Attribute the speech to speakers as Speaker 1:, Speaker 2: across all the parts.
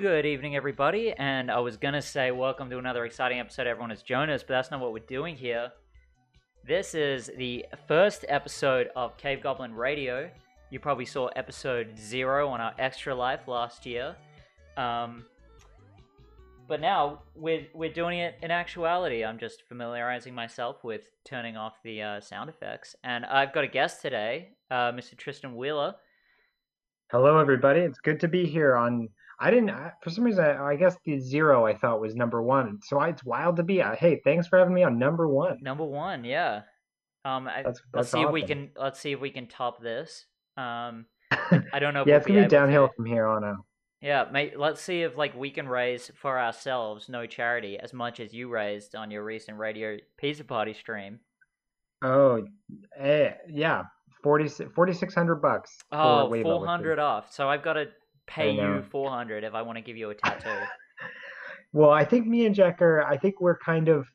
Speaker 1: Good evening, everybody. And I was going to say, welcome to another exciting episode, everyone. It's Jonas, but that's not what we're doing here. This is the first episode of Cave Goblin Radio. You probably saw episode zero on our Extra Life last year. Um, but now we're, we're doing it in actuality. I'm just familiarizing myself with turning off the uh, sound effects. And I've got a guest today, uh, Mr. Tristan Wheeler.
Speaker 2: Hello, everybody. It's good to be here on I didn't for some reason. I, I, guess the zero I thought was number one. So I, it's wild to be. Uh, hey, thanks for having me on number one.
Speaker 1: Number one, yeah. Um, I, that's, that's let's see awesome. if we can. Let's see if we can top this. Um, I don't know.
Speaker 2: yeah, it's gonna be downhill to. from here on out.
Speaker 1: Yeah, mate. Let's see if like we can raise for ourselves, no charity, as much as you raised on your recent radio pizza party stream.
Speaker 2: Oh, eh, yeah, 4600 bucks.
Speaker 1: Oh, 400 off. So I've got to pay you 400 if I want to give you a tattoo.
Speaker 2: well, I think me and Jack are. I think we're kind of.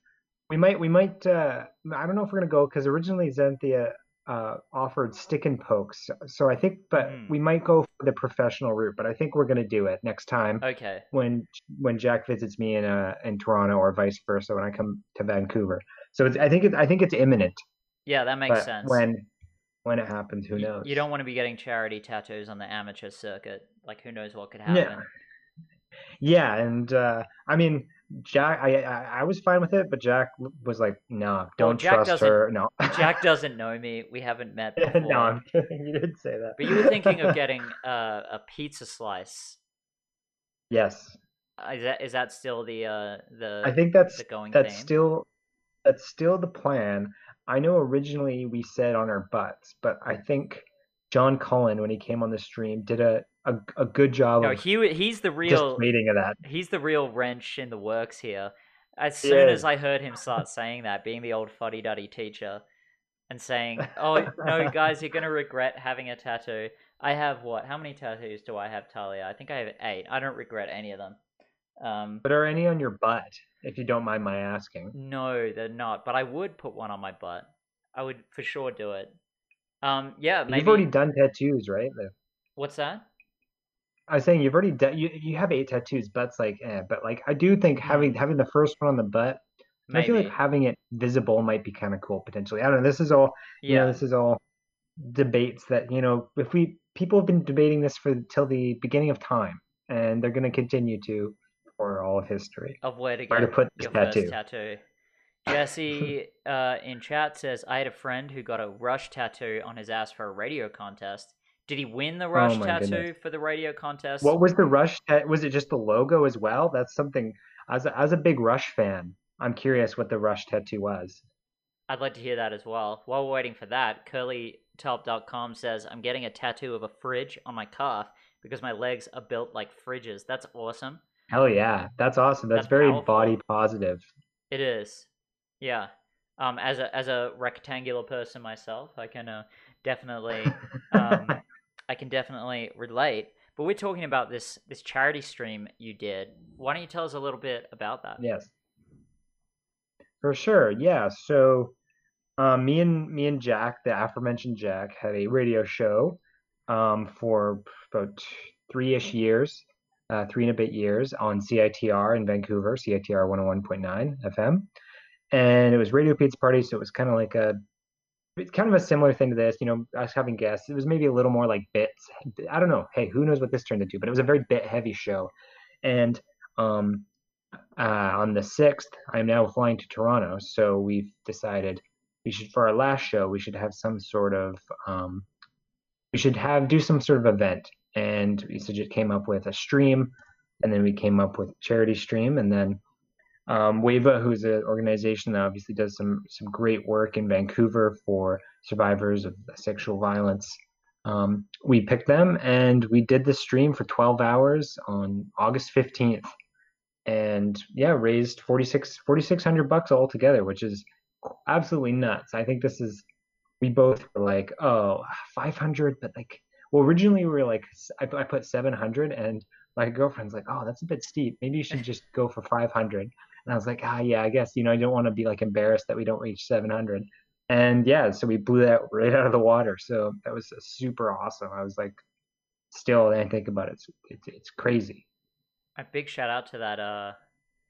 Speaker 2: We might. We might. Uh, I don't know if we're gonna go because originally Xanthia uh, offered stick and pokes. So I think, but mm. we might go for the professional route. But I think we're gonna do it next time.
Speaker 1: Okay.
Speaker 2: When when Jack visits me in uh in Toronto or vice versa when I come to Vancouver. So it's. I think it's. I think it's imminent.
Speaker 1: Yeah, that makes but sense.
Speaker 2: When when it happens, who knows?
Speaker 1: You don't want to be getting charity tattoos on the amateur circuit. Like, who knows what could happen?
Speaker 2: Yeah, yeah and uh, I mean, Jack, I, I, I was fine with it, but Jack was like, "No, don't well, trust her." No,
Speaker 1: Jack doesn't know me. We haven't met before.
Speaker 2: no, I'm kidding. You didn't say that.
Speaker 1: But you were thinking of getting uh, a pizza slice.
Speaker 2: Yes.
Speaker 1: Uh, is that is that still the uh, the?
Speaker 2: I think that's going. That's theme? still that's still the plan. I know originally we said on our butts, but I think John Cullen, when he came on the stream, did a a, a good job.
Speaker 1: No, he he's the real
Speaker 2: meeting of that.
Speaker 1: He's the real wrench in the works here. As soon as I heard him start saying that, being the old fuddy duddy teacher, and saying, "Oh no, guys, you're gonna regret having a tattoo." I have what? How many tattoos do I have, Talia? I think I have eight. I don't regret any of them. Um,
Speaker 2: but are any on your butt? If you don't mind my asking.
Speaker 1: No, they're not. But I would put one on my butt. I would for sure do it. Um, yeah, maybe.
Speaker 2: You've already done tattoos, right?
Speaker 1: What's that?
Speaker 2: I was saying you've already done. You you have eight tattoos. Butts like, eh. But like, I do think having mm. having the first one on the butt. I feel like having it visible might be kind of cool potentially. I don't know. This is all. Yeah. You know, this is all debates that you know. If we people have been debating this for till the beginning of time, and they're going to continue to for all of history.
Speaker 1: Of where to get to put your tattoo. first tattoo. Jesse uh, in chat says, I had a friend who got a Rush tattoo on his ass for a radio contest. Did he win the Rush oh tattoo goodness. for the radio contest?
Speaker 2: What was the Rush? Ta- was it just the logo as well? That's something. As a, as a big Rush fan, I'm curious what the Rush tattoo was.
Speaker 1: I'd like to hear that as well. While we're waiting for that, curlytop.com says, I'm getting a tattoo of a fridge on my calf because my legs are built like fridges. That's awesome.
Speaker 2: Hell yeah, that's awesome. That's, that's very powerful. body positive.
Speaker 1: It is. Yeah. Um, as a as a rectangular person myself, I can uh, definitely um, I can definitely relate. But we're talking about this this charity stream you did. Why don't you tell us a little bit about that?
Speaker 2: Yes. For sure. Yeah. So um, me and me and Jack, the aforementioned Jack, had a radio show um, for about three-ish years uh, three and a bit years on CITR in Vancouver, CITR 101.9 FM. And it was Radio Pizza Party, so it was kind of like a it's kind of a similar thing to this, you know, us having guests. It was maybe a little more like bits. I don't know. Hey, who knows what this turned into? But it was a very bit heavy show. And um, uh, on the 6th, I'm now flying to Toronto. So we've decided we should, for our last show, we should have some sort of, um, we should have, do some sort of event and we came up with a stream, and then we came up with charity stream, and then um, WAVA, who's an organization that obviously does some some great work in Vancouver for survivors of sexual violence. Um, we picked them and we did the stream for 12 hours on August 15th, and yeah, raised 46 4600 bucks altogether, which is absolutely nuts. I think this is we both were like, oh, 500, but like well, originally we were like, I, I put 700, and my girlfriend's like, oh, that's a bit steep. Maybe you should just go for 500. And I was like, ah, yeah, I guess, you know, I don't want to be like embarrassed that we don't reach 700. And yeah, so we blew that right out of the water. So that was super awesome. I was like, still, I think about it, it's, it's, it's crazy.
Speaker 1: A big shout out to that. Uh,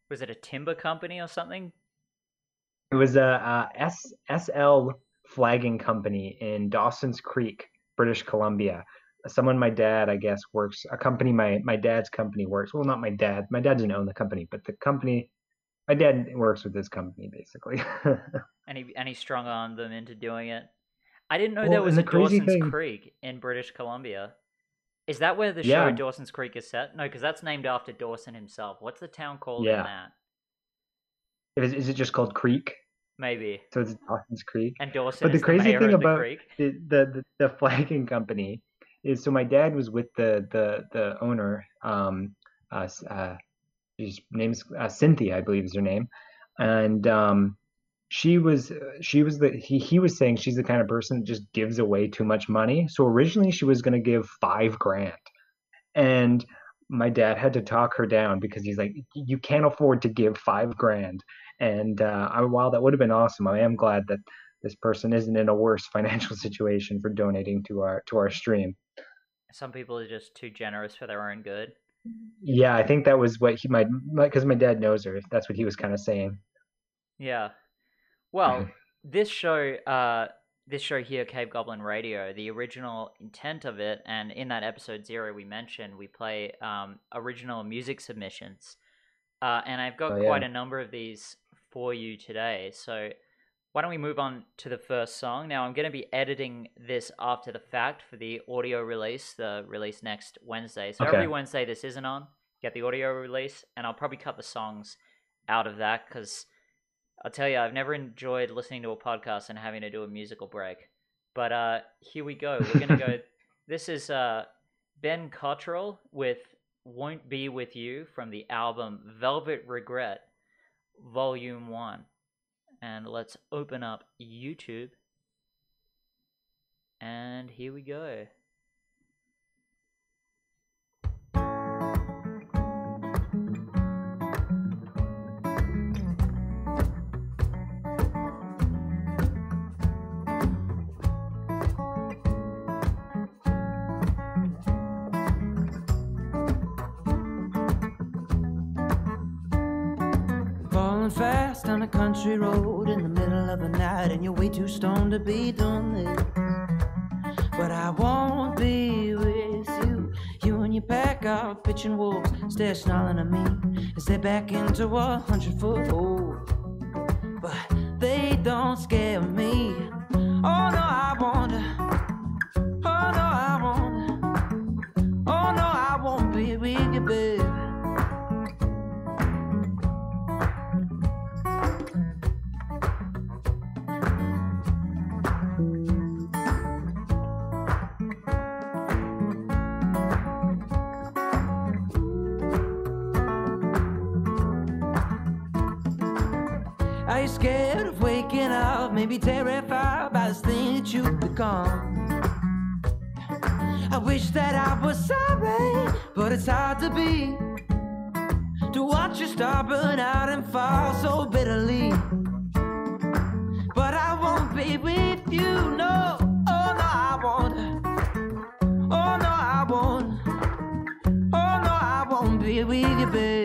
Speaker 1: was it a timber company or something?
Speaker 2: It was a, a S, SL flagging company in Dawson's Creek, British Columbia. Someone my dad, I guess, works. A company my my dad's company works. Well, not my dad. My dad didn't own the company, but the company. My dad works with this company basically.
Speaker 1: and he and he strung on them into doing it. I didn't know
Speaker 2: Well,
Speaker 1: there was a Dawson's
Speaker 2: thing-
Speaker 1: Creek in British Columbia. Is that where the
Speaker 2: Yeah.
Speaker 1: show Dawson's Creek is set? No, because that's named after Dawson himself. What's the town called
Speaker 2: Yeah.
Speaker 1: in that?
Speaker 2: is, is it just called Creek?
Speaker 1: Maybe.
Speaker 2: So it's Dawson's Creek.
Speaker 1: And Dawson
Speaker 2: But the crazy
Speaker 1: mayor
Speaker 2: thing about the, the the the flagging company is so my dad was with the the the owner um uh, uh his name's uh, Cynthia I believe is her name. And um she was she was the he he was saying she's the kind of person that just gives away too much money. So originally she was going to give 5 grand. And my dad had to talk her down because he's like you can't afford to give 5 grand and uh I, while that would have been awesome I am glad that this person isn't in a worse financial situation for donating to our to our stream.
Speaker 1: Some people are just too generous for their own good.
Speaker 2: Yeah, I think that was what he might because my dad knows her. That's what he was kind of saying.
Speaker 1: Yeah. Well,
Speaker 2: Mhm.
Speaker 1: this show, uh, this show here, Cave Goblin Radio, the original intent of it, and in that episode zero we mentioned, we play um, original music submissions, uh, and I've got
Speaker 2: Oh, yeah.
Speaker 1: quite a number of these for you today. So why don't we move on to the first song? Now I'm going to be editing this after the fact for the audio release, the release next Wednesday. So
Speaker 2: Okay.
Speaker 1: every Wednesday this isn't on, get the audio release, and I'll probably cut the songs out of that because I'll tell you, I've never enjoyed listening to a podcast and having to do a musical break. But uh, here we go. We're gonna go. This is uh, Ben Cotrill with "Won't Be with You" from the album Velvet Regret, Volume One. And let's open up YouTube. And here we go.
Speaker 3: On a country road in the middle of the night, and you're way too stoned to be doing this. But I won't be with you. You and your pack of pitching wolves, stare snarling at me as they back into a hundred foot hole. But they don't scare me. Oh no, I won't. Oh no, I won't. Oh no, I won't be with you, babe. Up? Maybe terrified by this thing that you've become. I wish that I was sorry, but it's hard to be. To watch you start burn out and fall so bitterly. But I won't be with you, no. Oh no, I won't. Oh no, I won't. Oh no, I won't be with you, babe.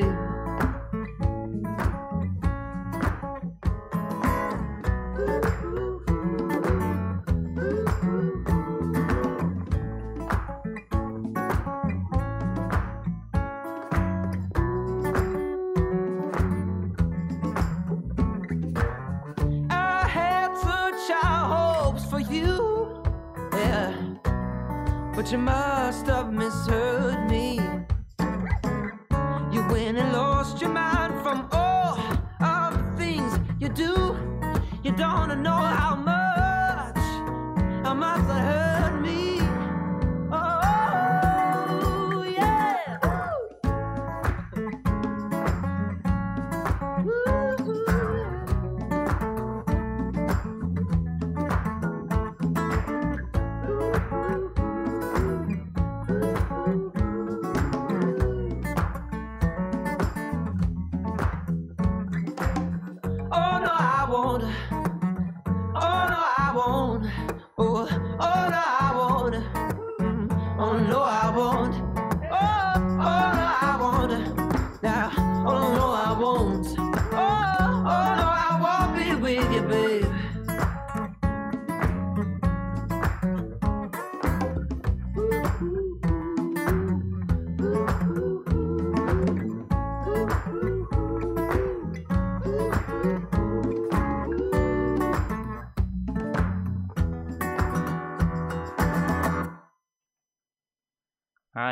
Speaker 3: You must have misheard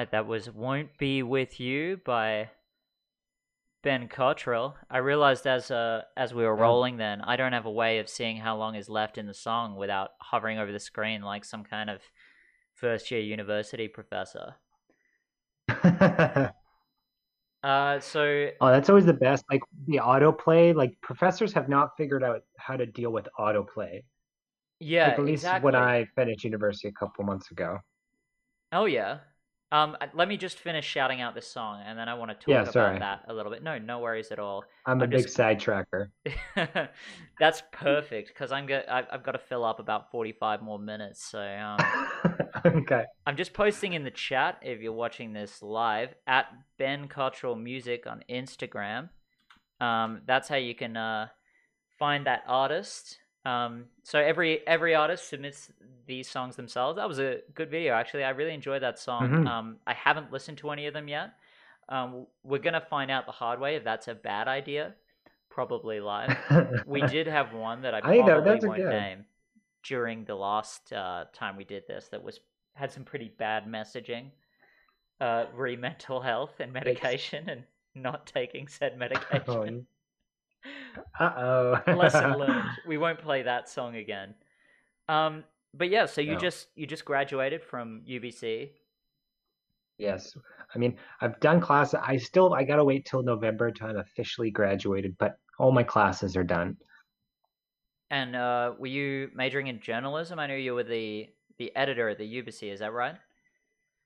Speaker 3: That
Speaker 1: was "Won't Be with You" by Ben Cotrill. I realized as uh as we were
Speaker 2: Yeah.
Speaker 1: rolling, then I don't have a way of seeing how long is left in the song without hovering over the screen like some kind of first year university professor.
Speaker 2: oh,
Speaker 1: Uh, so
Speaker 2: that's always the best. Like the autoplay, like professors have not figured out how to deal with autoplay.
Speaker 1: yeah,
Speaker 2: Like at least
Speaker 1: exactly.
Speaker 2: when I finished university a couple months ago.
Speaker 1: Oh yeah. Um, uh, let me just finish shouting out this song, and then I want to talk
Speaker 2: Yeah,
Speaker 1: about that a little bit. No, no worries at all.
Speaker 2: I'm a
Speaker 1: I'm
Speaker 2: big
Speaker 1: just-
Speaker 2: sidetracker.
Speaker 1: That's perfect because I'm go- I've got to fill up about forty-five more minutes. So um,
Speaker 2: okay.
Speaker 1: I'm just posting in the chat if you're watching this live at Ben Cotrill Music on Instagram. Um, that's how you can uh, find that artist. Um, so every every artist submits these songs themselves. That was a good video, actually. I really enjoyed that song.
Speaker 2: Mhm.
Speaker 1: Um, I haven't listened to any of them yet. Um, we're gonna find out the hard way if that's a bad idea. Probably live. We did have one that I
Speaker 2: I
Speaker 1: probably
Speaker 2: that's a
Speaker 1: won't
Speaker 2: good-
Speaker 1: name during the last uh, time we did this. That was had some pretty bad messaging, uh, re mental health and medication, and not taking said medication.
Speaker 2: Uh oh.
Speaker 1: Lesson learned. We won't play that song again. Um, but yeah, so you
Speaker 2: No.
Speaker 1: just you just graduated from UBC.
Speaker 2: Yes. I mean, I've done class. I still I gotta wait till November I'm officially graduated, but all my classes are done.
Speaker 1: And uh, were you majoring in journalism? I know you were the the editor at the Ubyssey. Is that right?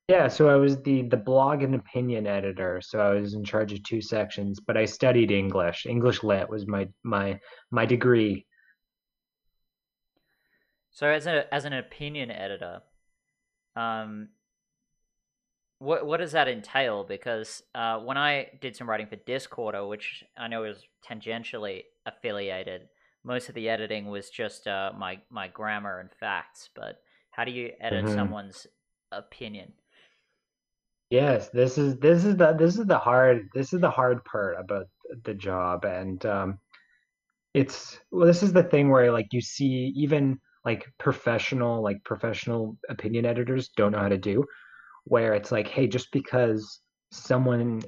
Speaker 2: Yeah, so I was the the blog and opinion editor, so I was in charge of two sections, but I studied English. English lit was my my my degree.
Speaker 1: So as a as an opinion editor, um, what what does that entail? Because uh, when I did some writing for Discorder, which I know is tangentially affiliated, most of the editing was just uh, my my grammar and facts. But how do you edit
Speaker 2: Mhm.
Speaker 1: someone's opinion?
Speaker 2: Yes, this is this is the this is the hard this is the hard part about the job and um it's well this is the thing where like you see even like professional like professional opinion editors don't know how to do where it's like hey just because someone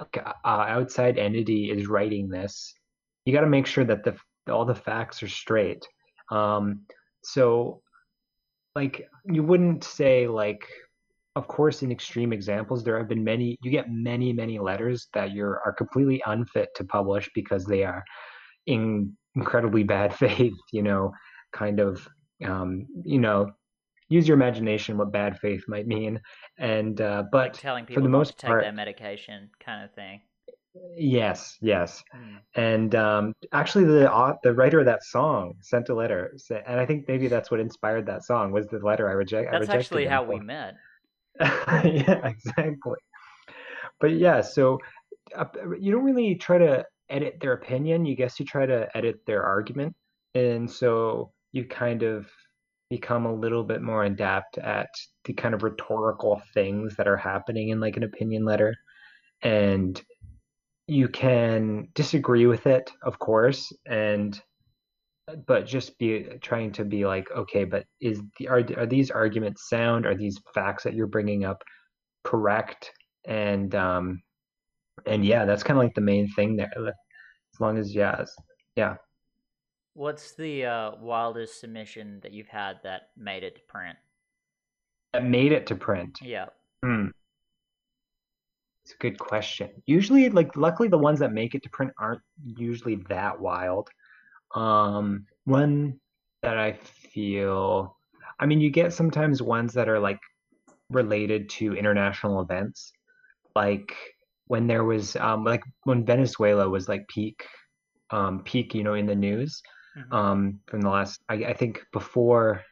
Speaker 2: uh, outside entity is writing this you got to make sure that the all the facts are straight. Um so like you wouldn't say like of course in extreme examples there have been many you get many many letters that you're are completely unfit to publish because they are in incredibly bad faith you know kind of um you know use your imagination what bad faith might mean and uh but
Speaker 1: telling
Speaker 2: for the most
Speaker 1: to take
Speaker 2: part
Speaker 1: their medication, kind of thing.
Speaker 2: yes yes
Speaker 1: Hmm.
Speaker 2: and um, actually, the au- the writer of that song sent a letter, and I think maybe that's what inspired that song was the letter I reject. I
Speaker 1: That's
Speaker 2: rejected
Speaker 1: actually how
Speaker 2: for.
Speaker 1: we met.
Speaker 2: yeah, exactly. But yeah, so uh, you don't really try to edit their opinion. You guess you try to edit their argument, and so you kind of become a little bit more adept at the kind of rhetorical things that are happening in like an opinion letter, and you can disagree with it, of course, and but just be trying to be like, okay, but is the are are these arguments sound? Are these facts that you're bringing up correct? And um, and yeah, that's kind of like the main thing there. As long as yeah, yeah.
Speaker 1: What's the uh, wildest submission that you've had that made it to print?
Speaker 2: that made it to print.
Speaker 1: Yeah.
Speaker 2: Hmm. It's a good question. Usually, like, luckily, the ones that make it to print aren't usually that wild. Um, one that I feel, I mean, you get sometimes ones that are like related to international events, like when there was, um, like when Venezuela was like peak, um, peak, you know, in the news
Speaker 1: Mhm.
Speaker 2: um from the last I, I think before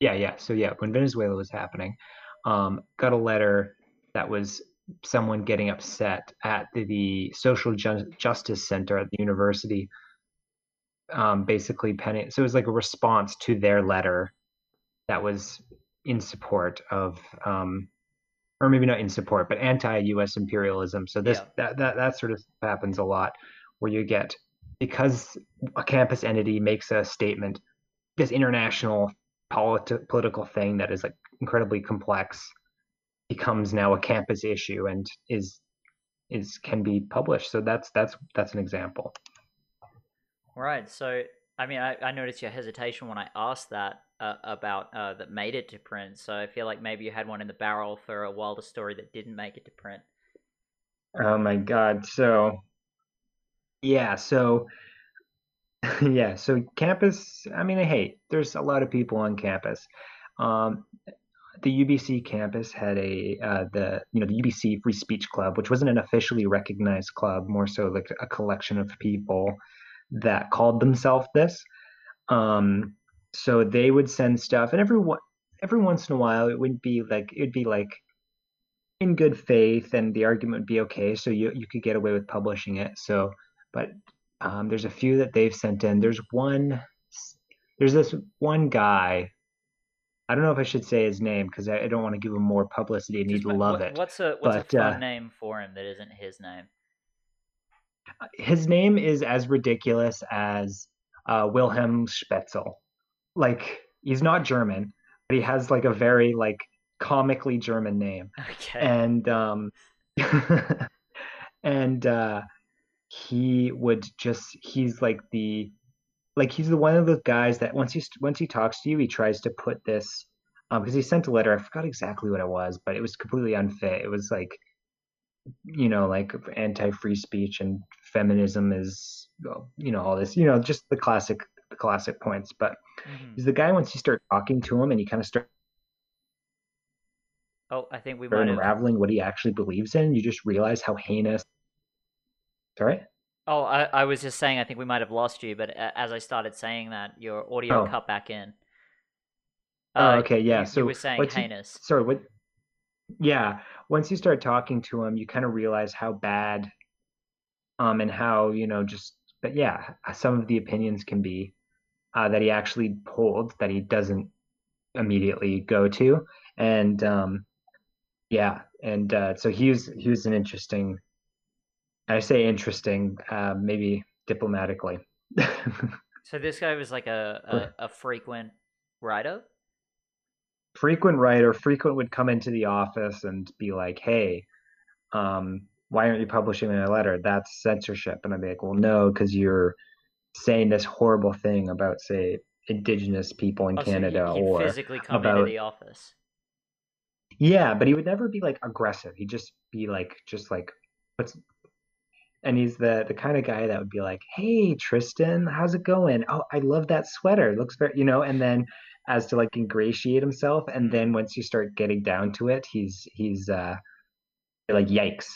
Speaker 2: yeah yeah so yeah when venezuela was happening um got a letter that was someone getting upset at the, the social ju- justice center at the university um basically penning so it was like a response to their letter that was in support of um or maybe not in support but anti-us imperialism so this
Speaker 1: Yeah.
Speaker 2: that, that that sort of happens a lot where you get because a campus entity makes a statement this international politi- political thing that is like incredibly complex becomes now a campus issue and is is can be published. So that's that's that's an example.
Speaker 1: Right. So, I mean, I, I noticed your hesitation when I asked that uh, about uh, that made it to print. So I feel like maybe you had one in the barrel for a wilder story that didn't make it to print.
Speaker 2: Oh my God. So yeah, so yeah, so campus, I mean, hey, there's a lot of people on campus. Um, the UBC campus had a uh, the you know the UBC Free Speech Club, which wasn't an officially recognized club, more so like a collection of people that called themselves this. Um, so they would send stuff, and every one every once in a while, it wouldn't be like it'd be like in good faith, and the argument would be okay, so you you could get away with publishing it. So, but um, there's a few that they've sent in. There's one. There's this one guy I don't know if I should say his name because I, I, don't want to give him more publicity and he'd love it.
Speaker 1: What's a what's but, a fun uh, name for him that isn't his name?
Speaker 2: His name is as ridiculous as uh, Wilhelm Spetzel. Like he's not German, but he has like a very like comically German name.
Speaker 1: Okay.
Speaker 2: And um, and uh, he would just he's like the like he's the one of the guys that once he once he talks to you, he tries to put this um because um, he sent a letter. I forgot exactly what it was, but it was completely unfit. It was like you know like anti-free speech and feminism is you know all this you know just the classic the classic points. But mm-hmm. he's the guy once you start talking to him and you kind of start.
Speaker 1: Oh, I think we might
Speaker 2: unraveling have... what he actually believes in. You just realize how heinous. Sorry.
Speaker 1: Oh, I, I was just saying, I think we might have lost you, but as I started saying that, your audio oh. cut back in.
Speaker 2: Oh, uh, okay, yeah.
Speaker 1: You,
Speaker 2: so
Speaker 1: you were saying heinous.
Speaker 2: Sorry, what? Yeah, once you start talking to him, you kind of realize how bad, um, and how you know just, but yeah, some of the opinions can be, uh, that he actually holds that he doesn't immediately go to, and um, yeah, and uh, so he was he was an interesting I say interesting, uh, maybe diplomatically.
Speaker 1: so this guy was like a, a, a frequent writer?
Speaker 2: Frequent writer, frequent would come into the office and be like, hey, um, why aren't you publishing my letter? That's censorship. And I'd be like, well, no, because you're saying this horrible thing about, say, indigenous people in
Speaker 1: oh,
Speaker 2: Canada
Speaker 1: so he,
Speaker 2: or
Speaker 1: physically come
Speaker 2: about
Speaker 1: into the office.
Speaker 2: Yeah, but he would never be like aggressive. He'd just be like, just like, what's and he's the the kind of guy that would be like, "Hey, Tristan, how's it going? Oh, I love that sweater. It looks very, you know." And then as to like ingratiate himself, and then once you start getting down to it, he's he's uh like, "Yikes."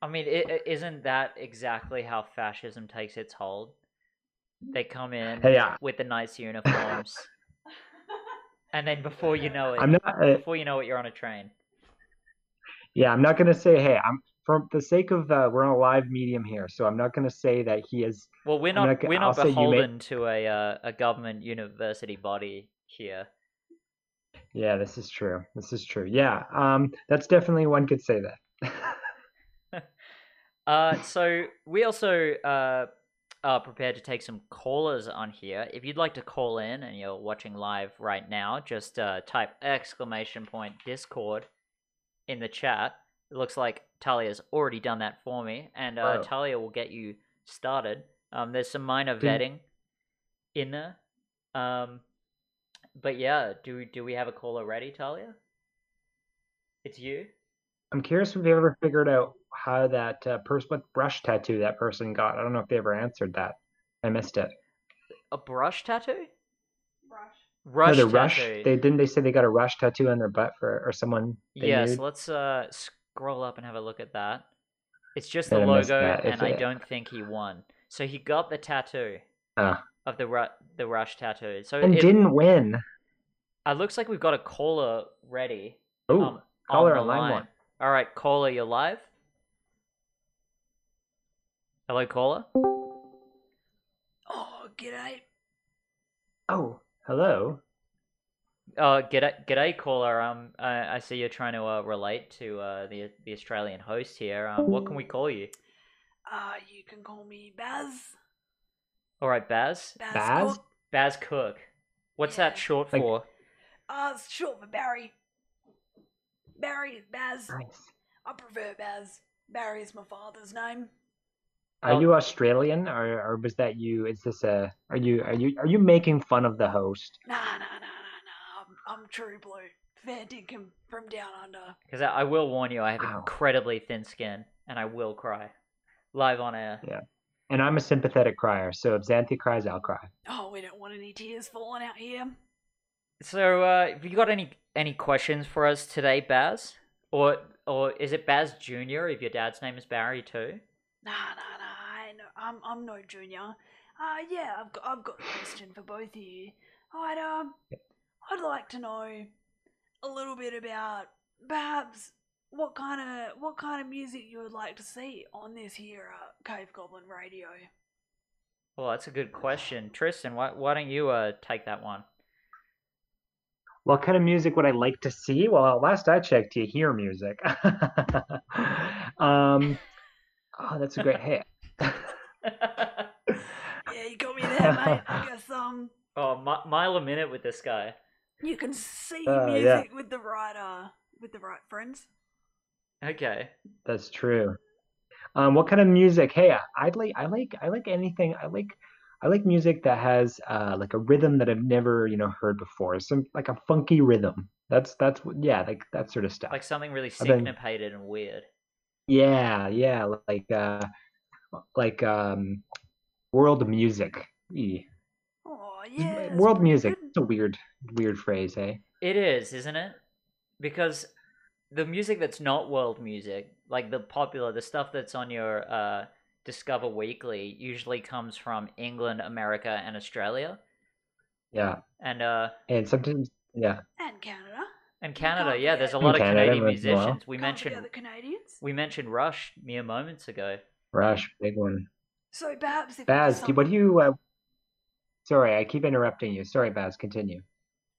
Speaker 1: I mean, it, isn't that exactly how fascism takes its hold? They come in
Speaker 2: yeah.
Speaker 1: with the nice uniforms, and then before you know it,
Speaker 2: I'm not, uh,
Speaker 1: before you know it, you're on a train.
Speaker 2: Yeah, I'm not gonna say, "Hey, I'm for the sake of uh, we're on a live medium here, so I'm not going to say that he is.
Speaker 1: Well, we're not, not we're not I'll beholden may... to a uh, a government university body here.
Speaker 2: Yeah, this is true. This is true. Yeah, um, that's definitely one could say
Speaker 1: that. uh, so we also uh, are prepared to take some callers on here. If you'd like to call in and you're watching live right now, just uh, type exclamation point Discord in the chat it looks like Talia's already done that for me, and uh, oh. Talia will get you started. Um, there's some minor vetting in there. Um, but yeah, do do we have a caller ready, Talia? It's you.
Speaker 2: I'm curious if we ever figured out how that uh, person, what brush tattoo that person got. I don't know if they ever answered that. I missed it.
Speaker 1: A brush tattoo?
Speaker 4: Brush.
Speaker 1: Rush
Speaker 2: no, the
Speaker 1: tattoo.
Speaker 2: rush. They didn't they say they got a rush tattoo on their butt for or someone.
Speaker 1: Yes, let's uh scroll up and have a look at that. It's just the logo, and I don't think he won. So he got the tattoo
Speaker 2: uh,
Speaker 1: of the ru- the rush tattoo. So
Speaker 2: and
Speaker 1: it,
Speaker 2: didn't win.
Speaker 1: It looks like we've got a caller ready.
Speaker 2: Oh, um, caller on, line. One.
Speaker 1: All right, caller, you're live. Hello, caller.
Speaker 4: Oh, g'day.
Speaker 2: Oh, hello.
Speaker 1: Uh, g'day, g'day, caller. Um, I, I see you're trying to uh, relate to uh, the the Australian host here. Um, what can we call you?
Speaker 4: Uh, you can call me Baz.
Speaker 1: All right, Baz.
Speaker 4: Baz.
Speaker 2: Baz,
Speaker 4: Cook.
Speaker 1: Baz Cook. What's yeah. that short
Speaker 4: for? Uh, it's short for Barry. Barry, Baz.
Speaker 2: Nice.
Speaker 4: I prefer Baz. Barry is my father's name.
Speaker 2: Are
Speaker 1: Oh.
Speaker 2: you Australian, or, or was that you? Is this a? Are you are you are you making fun of the host?
Speaker 4: Nah, nah. I'm, I'm true blue. Fair dinkum from down under.
Speaker 1: Because I, I will warn you, I have
Speaker 2: Wow.
Speaker 1: incredibly thin skin, and I will cry live on air.
Speaker 2: Yeah, and I'm a sympathetic crier, so if Xanthi cries, I'll cry.
Speaker 4: Oh, we don't want any tears falling out here.
Speaker 1: So, uh, have you got any any questions for us today, Baz? Or or is it Baz Junior? If your dad's name is Barry too?
Speaker 4: Nah, nah, nah. I know, I'm, I'm no junior. Uh, yeah, I've got, I've got a question for both of you. I'd, um, I'd like to know a little bit about perhaps what kind of, what kind of music you would like to see on this here uh, Cave Goblin Radio.
Speaker 1: Well, that's a good question, Tristan. Why why don't you uh take that one?
Speaker 2: What kind of music would I like to see? Well, last I checked, you hear music. um, oh, that's a great. hit.
Speaker 4: Yeah, you got me there, mate. I guess, um,
Speaker 1: oh, mile a minute with this guy.
Speaker 4: You can see
Speaker 2: Uh,
Speaker 4: music
Speaker 2: yeah.
Speaker 4: with the right, uh, with the right friends.
Speaker 1: Okay.
Speaker 2: that's true. Um, what kind of music? Hey, I'd like, I like, I like anything. I like, I like music that has uh like a rhythm that I've never, you know, heard before. Some like a funky rhythm. That's that's yeah, like that sort of stuff.
Speaker 1: Like something really
Speaker 2: I've been-
Speaker 1: syncopated and weird.
Speaker 2: Yeah, yeah, like uh like um world music. Eeh.
Speaker 4: Yeah.
Speaker 2: World
Speaker 4: pretty
Speaker 2: music. It's a weird weird phrase, eh?
Speaker 1: It is, isn't it? Because the music that's not world music, like the popular, the stuff that's on your uh, Discover Weekly, usually comes from England, America, and Australia,
Speaker 2: Yeah.
Speaker 1: and uh,
Speaker 2: And sometimes yeah.
Speaker 4: And Canada.
Speaker 1: and Canada. Yeah, there's a
Speaker 4: forget-
Speaker 1: lot of Canadian
Speaker 2: as well.
Speaker 1: musicians. We
Speaker 4: Can't
Speaker 1: mentioned
Speaker 4: the Canadians.
Speaker 1: we mentioned Rush mere moments ago.
Speaker 2: Rush, big one.
Speaker 4: So perhaps if
Speaker 2: Baz,
Speaker 4: there's
Speaker 2: do- what do you uh Sorry, I keep interrupting you. Sorry, Baz, continue.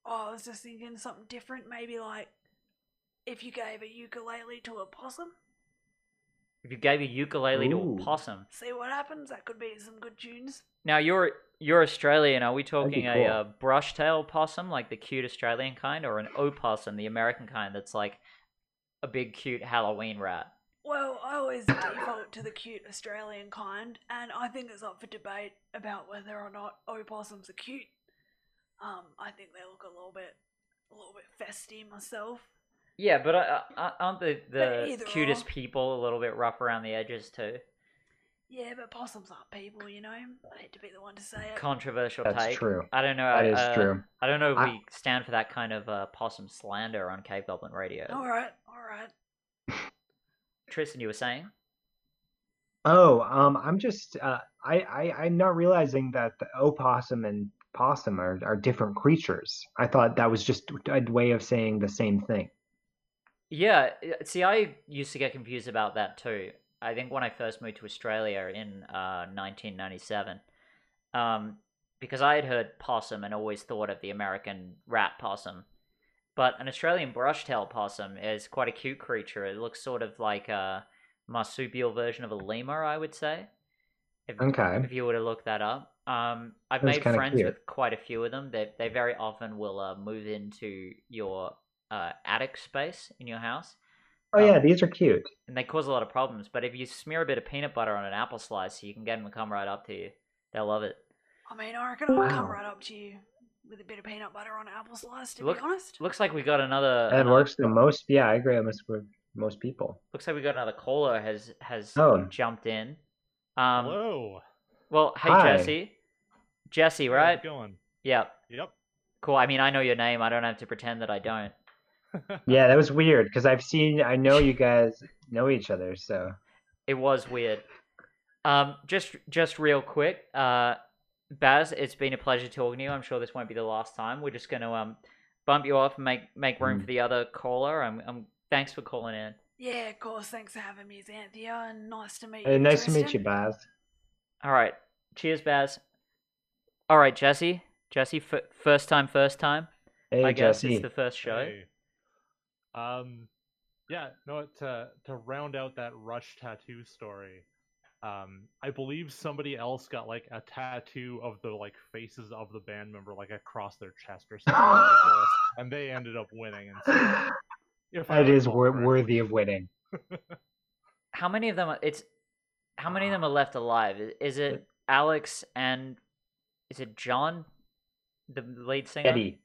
Speaker 4: Oh, I was just thinking something different. Maybe like if you gave a ukulele to a possum,
Speaker 1: If you gave a ukulele to a possum.
Speaker 4: see what happens. That could be some good tunes.
Speaker 1: Now you're you're Australian. Are we talking a
Speaker 2: cool.
Speaker 1: uh, brush-tailed possum, like the cute Australian kind, or an opossum, the American kind, that's like a big cute Halloween rat?
Speaker 4: Well, I always default to the cute Australian kind, and I think it's up for debate about whether or not opossums are cute. Um, I think they look a little bit, a little bit festy myself.
Speaker 1: Yeah, but uh, uh, aren't the the cutest
Speaker 4: or.
Speaker 1: people a little bit rough around the edges too?
Speaker 4: Yeah, but possums aren't people, you know. I hate to be the one to say it.
Speaker 1: Controversial
Speaker 2: That's
Speaker 1: take.
Speaker 2: true.
Speaker 1: I don't know.
Speaker 2: That
Speaker 1: I,
Speaker 2: is
Speaker 1: uh,
Speaker 2: true.
Speaker 1: I don't know if
Speaker 2: I-
Speaker 1: we stand for that kind of uh, possum slander on Cave Goblin Radio.
Speaker 4: all right, all right.
Speaker 1: Tristan, you were saying?
Speaker 2: Oh, um, I'm just uh, I, I I'm not realizing that the opossum and possum are, are different creatures. I thought that was just a way of saying the same thing.
Speaker 1: Yeah, uh, see, I used to get confused about that too. I think when I first moved to Australia in uh, 1997, um, because I had heard possum and always thought of the American rat possum. But an Australian brush-tailed possum is quite a cute creature. It looks sort of like a marsupial version of a lemur, I would say. If,
Speaker 2: Okay.
Speaker 1: if you were to look that up. Um, I've
Speaker 2: That's
Speaker 1: made friends
Speaker 2: cute.
Speaker 1: with quite a few of them. They they very often will uh, move into your uh, attic space in your house,
Speaker 2: Oh yeah,
Speaker 1: Um,
Speaker 2: these are cute.
Speaker 1: and they cause a lot of problems. But if you smear a bit of peanut butter on an apple slice, you can get them to come right up to you. They'll love it.
Speaker 4: I mean, I reckon I'll come right up to you with a bit of peanut butter on an apple slice. To
Speaker 1: Look-
Speaker 4: be honest.
Speaker 1: Looks like we got another.
Speaker 2: That
Speaker 1: another-
Speaker 2: works the most. Yeah, I agree with with most people.
Speaker 1: Looks like we got another caller has has
Speaker 2: Oh.
Speaker 1: jumped in. Um,
Speaker 5: Hello.
Speaker 1: well, hey
Speaker 2: Hi.
Speaker 1: Jesse, Jesse,
Speaker 5: How's
Speaker 1: right?
Speaker 5: it going?
Speaker 1: Yeah,
Speaker 5: Yep.
Speaker 1: cool. I mean, I know your name. I don't have to pretend that I don't.
Speaker 2: Yeah, that was weird because I've seen I know you guys know each other, so
Speaker 1: It was weird. Um, just just real quick, uh, Baz, it's been a pleasure talking to you. I'm sure this won't be the last time. We're just gonna um bump you off and make make room
Speaker 2: Mm.
Speaker 1: for the other caller. I'm, I'm thanks for calling in.
Speaker 4: Yeah, of course. Thanks for having me, Xanthia, and nice to meet
Speaker 2: Hey,
Speaker 4: you.
Speaker 2: nice to meet you,
Speaker 4: Tristan.
Speaker 2: Baz.
Speaker 1: All right, cheers, Baz. All right, Jesse, Jesse, f- first time, first time.
Speaker 2: Hey,
Speaker 1: I guess
Speaker 2: Jesse.
Speaker 1: it's the first show.
Speaker 5: Hey. Um, yeah, no, to to round out that Rush tattoo story, um, I believe somebody else got like a tattoo of the like faces of the band member like across their chest or something ridiculous, and they ended up winning. And so, If I
Speaker 2: It is wor- worthy of winning.
Speaker 5: I
Speaker 2: It is wor- worthy of winning.
Speaker 1: How many of them? Are, it's how many of them are left alive? Is it Alex and is it John, the lead singer?
Speaker 2: Getty,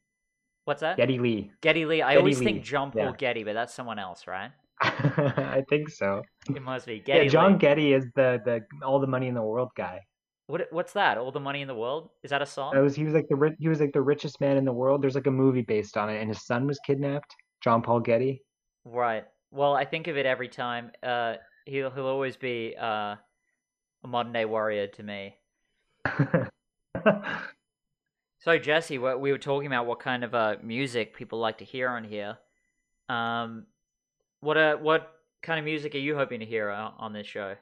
Speaker 1: What's that?
Speaker 2: Geddy Lee.
Speaker 1: Geddy Lee. I
Speaker 2: Getty
Speaker 1: always
Speaker 2: Lee,
Speaker 1: think John Paul
Speaker 2: yeah.
Speaker 1: Getty, but that's someone else, right?
Speaker 2: I think so.
Speaker 1: It must be Getty.
Speaker 2: yeah, John
Speaker 1: Lee.
Speaker 2: Getty is the the all the money in the world guy.
Speaker 1: What? What's that? All the money in the world? Is that a song?
Speaker 2: That was he was like the he was like the richest man in the world. There's like a movie based on it, and his son was kidnapped. John Paul Getty.
Speaker 1: Right. Well, I think of it every time. Uh, he'll he'll always be uh, a modern day warrior to me. So Jesse, we were talking about, what kind of uh, music people like to hear on here. Um, what uh, what kind of music are you hoping to hear on this show?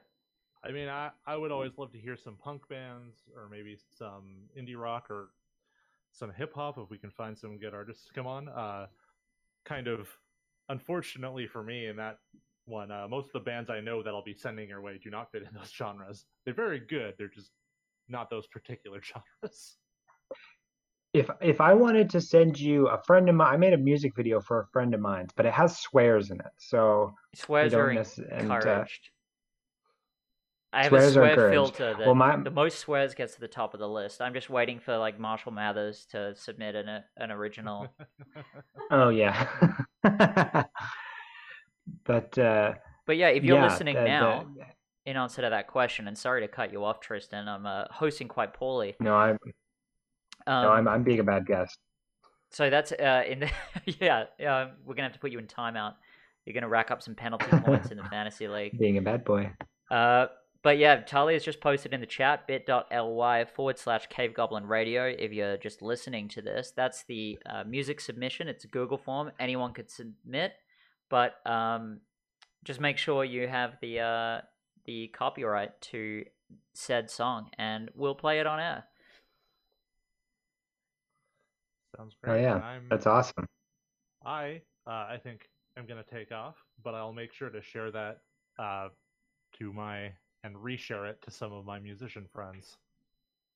Speaker 5: I mean, I, I would always love to hear some punk bands or maybe some indie rock or some hip hop if we can find some good artists to come on. Uh, kind of, unfortunately for me, in that one, uh, most of the bands I know that I'll be sending your way do not fit in those genres. They're very good. They're just not those particular genres.
Speaker 2: If if I wanted to send you a friend of mine, I made a music video for a friend of mine's, but it has swears in it, so
Speaker 1: Swears are
Speaker 2: and, uh,
Speaker 1: encouraged. I have a
Speaker 2: swears
Speaker 1: swear filter that
Speaker 2: Well, my-
Speaker 1: the most swears gets to the top of the list. I'm just waiting for like Marshall Mathers to submit an an original.
Speaker 2: oh yeah. but uh,
Speaker 1: but yeah, if you're
Speaker 2: yeah,
Speaker 1: listening
Speaker 2: the- the-
Speaker 1: now, in answer to that question, and sorry to cut you off, Tristan, I'm uh, hosting quite poorly.
Speaker 2: no, I'm
Speaker 1: Um,
Speaker 2: no, I'm I'm being a bad guest.
Speaker 1: So that's uh, in the yeah. Uh, we're gonna have to put you in timeout. You're gonna rack up some penalty points in the fantasy league.
Speaker 2: Being a bad boy.
Speaker 1: Uh, but yeah, Charlie has just posted in the chat bit.ly forward slash Cave Goblin Radio. If you're just listening to this, that's the uh, music submission. It's a Google form. Anyone could submit, but um, just make sure you have the uh, the copyright to said song, and we'll play it on air.
Speaker 5: Sounds
Speaker 2: Oh yeah,
Speaker 5: I'm,
Speaker 2: that's awesome.
Speaker 5: I uh, I think I'm gonna take off, but I'll make sure to share that uh, to my and reshare it to some of my musician friends.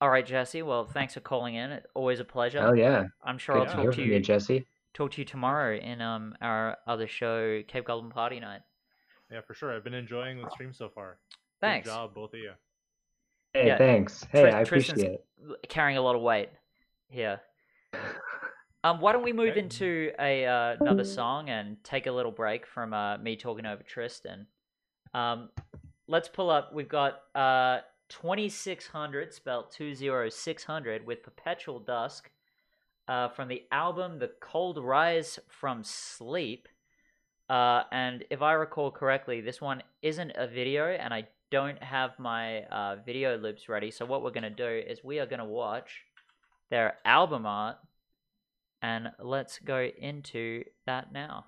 Speaker 1: All right, Jesse. Well, thanks for calling in. Always a pleasure.
Speaker 2: Oh yeah,
Speaker 1: I'm sure
Speaker 2: good
Speaker 1: I'll
Speaker 2: to
Speaker 1: talk to you
Speaker 2: you, Jesse.
Speaker 1: talk to you tomorrow in um our other show, Cave Goblin Party Night.
Speaker 5: Yeah, for sure. I've been enjoying the stream so far.
Speaker 1: Thanks.
Speaker 5: Good job, both of you.
Speaker 2: Hey,
Speaker 1: Yeah,
Speaker 2: thanks. Hey,
Speaker 1: Tris-
Speaker 2: I
Speaker 1: Tristan's
Speaker 2: appreciate it.
Speaker 1: carrying a lot of weight here. Um, why don't we move
Speaker 5: Okay.
Speaker 1: into a uh, another song and take a little break from uh, me talking over Tristan? Um, let's pull up. We've got uh, 2600 spelled 20600 with Perpetual Dusk uh, from the album The Cold Rise from Sleep. Uh, and if I recall correctly, this one isn't a video, and I don't have my uh, video loops ready. So what we're gonna do is we are gonna watch their album art, and let's go into that now.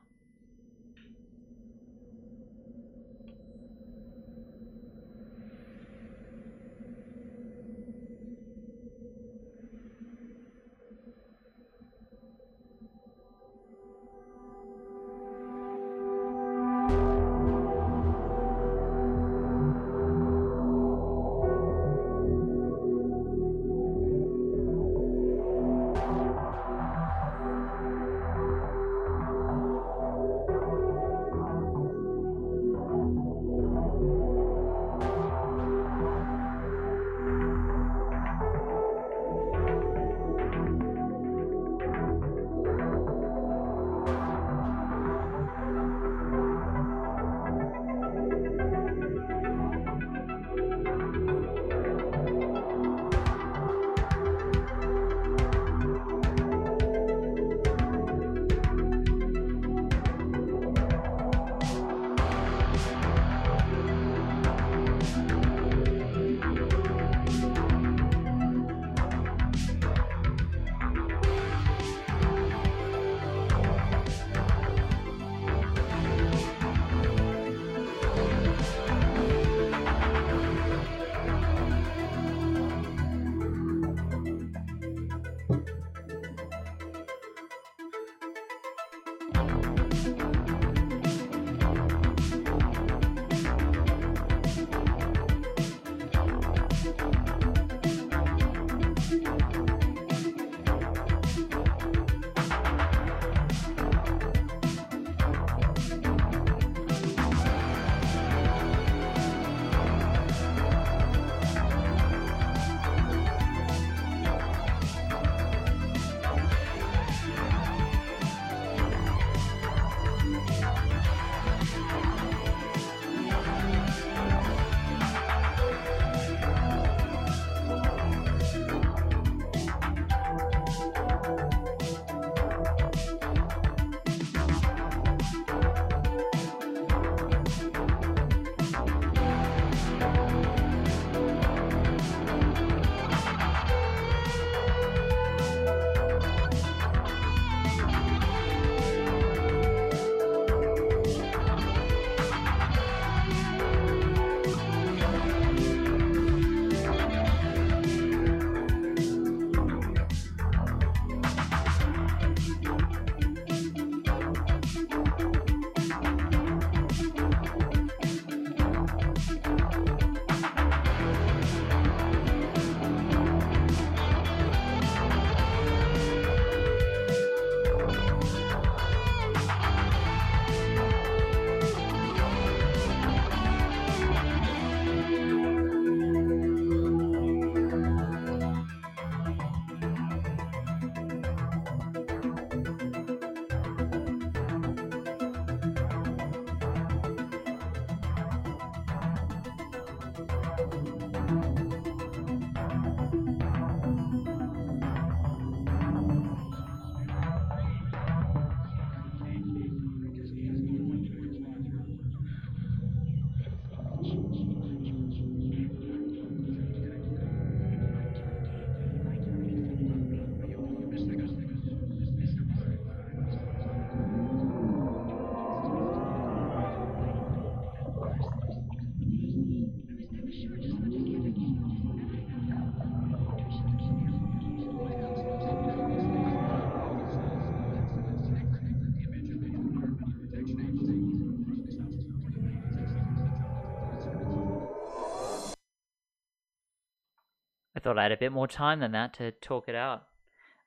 Speaker 1: Thought I had a bit more time than that to talk it out.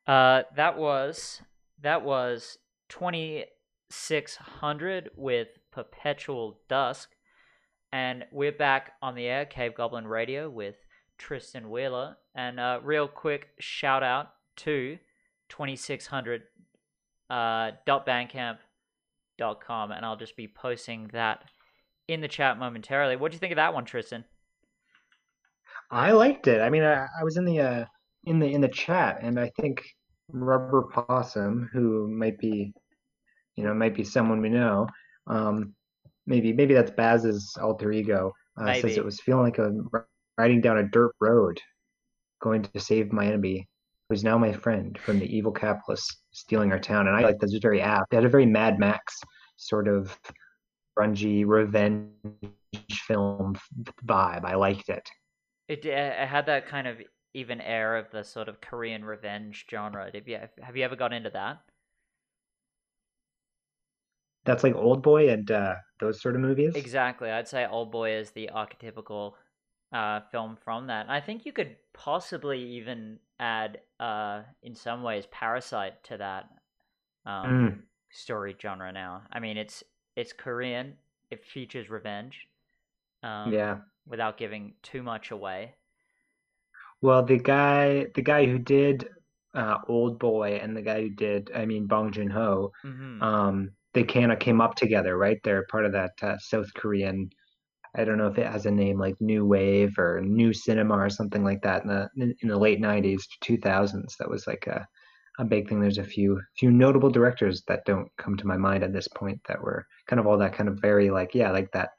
Speaker 1: Uh, that was that was twenty six hundred with Perpetual Dusk, and we're back on the air, Cave Goblin Radio with Tristan Wheeler. And uh, real quick shout out to twenty six hundred uh, dot bandcamp dot com, and I'll just be posting that in the chat momentarily. What do you think of that one, Tristan?
Speaker 2: I liked it. I mean, I, I was in the uh, in the in the chat, and I think Rubber Possum, who might be, you know, might be someone we know. Um, maybe maybe that's Baz's alter ego. Uh, says it was feeling like a riding down a dirt road, going to save my enemy, who's now my friend from the evil capitalists stealing our town. And I like that's very apt. They had a very Mad Max sort of grungy revenge film vibe. I liked it.
Speaker 1: It, it had that kind of even air of the sort of Korean revenge genre. Have you have you ever got into that?
Speaker 2: That's like Old Boy and uh, those sort of movies.
Speaker 1: Exactly. I'd say Old Boy is the archetypical uh, film from that. I think you could possibly even add, uh, in some ways, Parasite to that um,
Speaker 2: Mm.
Speaker 1: story genre. Now, I mean, it's it's Korean. It features revenge. Um,
Speaker 2: Yeah.
Speaker 1: Without giving too much away.
Speaker 2: Well, the guy, the guy who did uh, Old Boy and the guy who did, I mean, Bong Joon-ho,
Speaker 1: hmm
Speaker 2: um, they kind of came up together, right? They're part of that uh, South Korean. I don't know if it has a name like New Wave or New Cinema or something like that in the in the late 90s to 2000s. That was like a a big thing. There's a few few notable directors that don't come to my mind at this point that were kind of all that kind of very like yeah, like that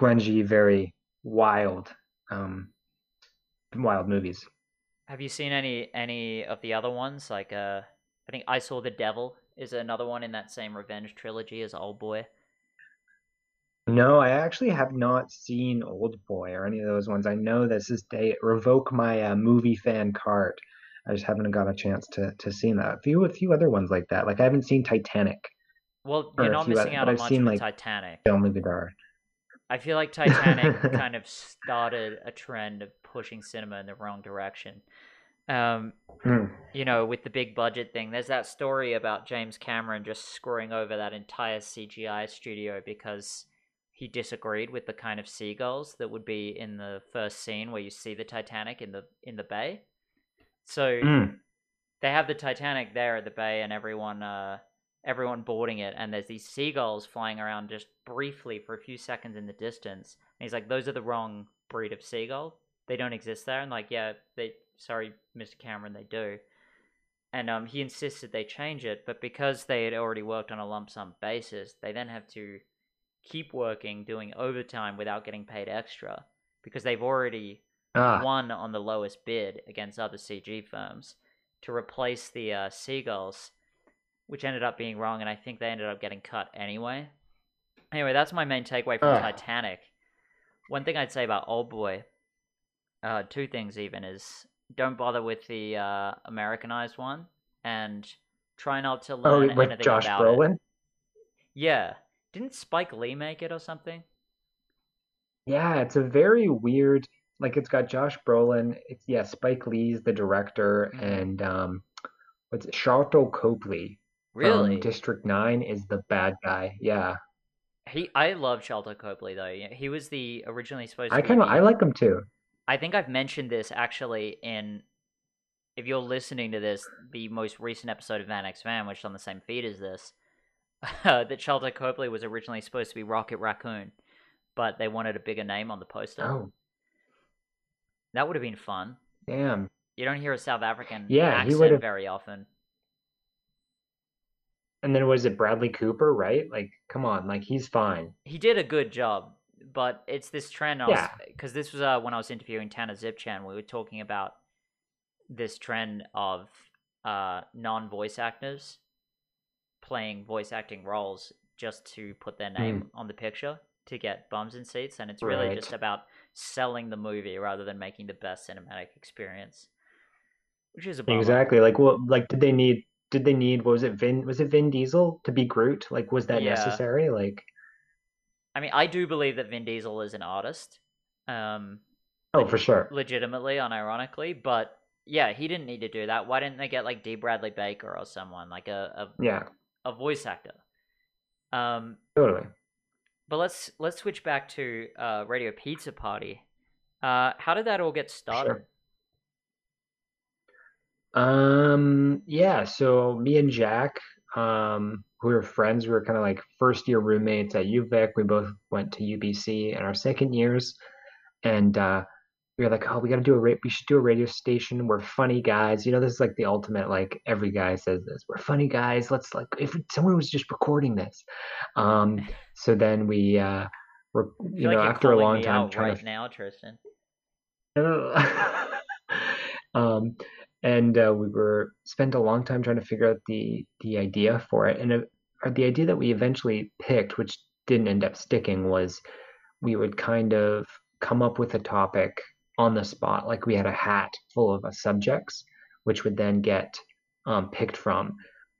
Speaker 2: grungy, very wild um wild movies.
Speaker 1: Have you seen any any of the other ones? Like, uh, I think I Saw the Devil is another one in that same revenge trilogy as Old Boy.
Speaker 2: No, I actually have not seen Old Boy or any of those ones. I know this is they revoke my uh, movie fan card. I just haven't got a chance to to see that. A few a few other ones like that. Like I haven't seen Titanic.
Speaker 1: Well, you're not missing out on much
Speaker 2: seen, like,
Speaker 1: Titanic.
Speaker 2: Film Vidar.
Speaker 1: I feel like Titanic kind of started a trend of pushing cinema in the wrong direction. Um,
Speaker 2: Hmm.
Speaker 1: you know, with the big budget thing, there's that story about James Cameron just screwing over that entire CGI studio because he disagreed with the kind of seagulls that would be in the first scene where you see the Titanic in the in the bay. So
Speaker 2: Mm.
Speaker 1: they have the Titanic there at the bay and everyone uh everyone boarding it and there's these seagulls flying around just briefly for a few seconds in the distance. And he's like, Those are the wrong breed of seagull. They don't exist there and like, yeah, they sorry, Mr. Cameron, they do. And um he insisted they change it, but because they had already worked on a lump sum basis, they then have to keep working doing overtime without getting paid extra because they've already
Speaker 2: Ah,
Speaker 1: won on the lowest bid against other CG firms to replace the uh, seagulls, which ended up being wrong, and I think they ended up getting cut anyway. Anyway, that's my main takeaway from. Titanic. One thing I'd say about Old Boy, uh, two things even, is don't bother with the uh, Americanized one, and try not to
Speaker 2: oh,
Speaker 1: learn
Speaker 2: with
Speaker 1: anything
Speaker 2: Josh
Speaker 1: about
Speaker 2: Brolin.
Speaker 1: it. Yeah, didn't Spike Lee make it or something?
Speaker 2: Yeah, it's a very weird. Like it's got Josh Brolin. It's yeah, Spike Lee's the director,
Speaker 1: Mhm.
Speaker 2: and um, what's it? Sharlto Copley Um,
Speaker 1: really?
Speaker 2: from District Nine is the bad guy. Yeah,
Speaker 1: He, I love Sharlto Copley though. He was the originally supposed
Speaker 2: I
Speaker 1: to be.
Speaker 2: kind of I like him too.
Speaker 1: I think I've mentioned this actually in. If you're listening to this, the most recent episode of Van X Van, which is on the same feed as this, that Sharlto Copley was originally supposed to be Rocket Raccoon, but they wanted a bigger name on the poster.
Speaker 2: Oh,
Speaker 1: That would have been fun.
Speaker 2: damn.
Speaker 1: You don't hear a South African
Speaker 2: Yeah,
Speaker 1: accent very often.
Speaker 2: And then was it Bradley Cooper, right? Like, come on, like he's fine.
Speaker 1: he did a good job, but it's this trend.
Speaker 2: Yeah.
Speaker 1: Because this was uh, when I was interviewing Tanner Zipchan, we were talking about this trend of uh, non-voice actors playing voice acting roles just to put their name on the picture to get bums in seats, and it's really
Speaker 2: Right.
Speaker 1: just about selling the movie rather than making the best cinematic experience, which is a bummer.
Speaker 2: Exactly. Like, what? Like, did they need? Did they need? What was it? Vin? Was it Vin Diesel to be Groot? Like, was that
Speaker 1: Yeah.
Speaker 2: necessary? Like,
Speaker 1: I mean, I do believe that Vin Diesel is an artist. Um,
Speaker 2: Oh, for sure.
Speaker 1: legitimately, unironically. But yeah, he didn't need to do that. Why didn't they get like D. Bradley Baker or someone like a a
Speaker 2: Yeah,
Speaker 1: a, a voice actor? Um,
Speaker 2: totally.
Speaker 1: but let's let's switch back to uh, Radio Pizza Party. Uh, how did that all get started?
Speaker 2: Um, yeah, so me and Jack, um, we were friends. We were kind of like first year roommates at UVic. We both went to UBC in our second years, and uh, we were like, oh, we got to do a ra- we should do a radio station. We're funny guys. You know, this is like the ultimate. Like every guy says this. We're funny guys. Let's like if someone was just recording this. Um, so then we, uh, were, you know, after a long time trying
Speaker 1: right
Speaker 2: to
Speaker 1: now, Tristan.
Speaker 2: um, and uh, we were spent a long time trying to figure out the the idea for it. And or the idea that we eventually picked, which didn't end up sticking, was we would kind of come up with a topic on the spot, like we had a hat full of uh, subjects, which would then get um, picked from.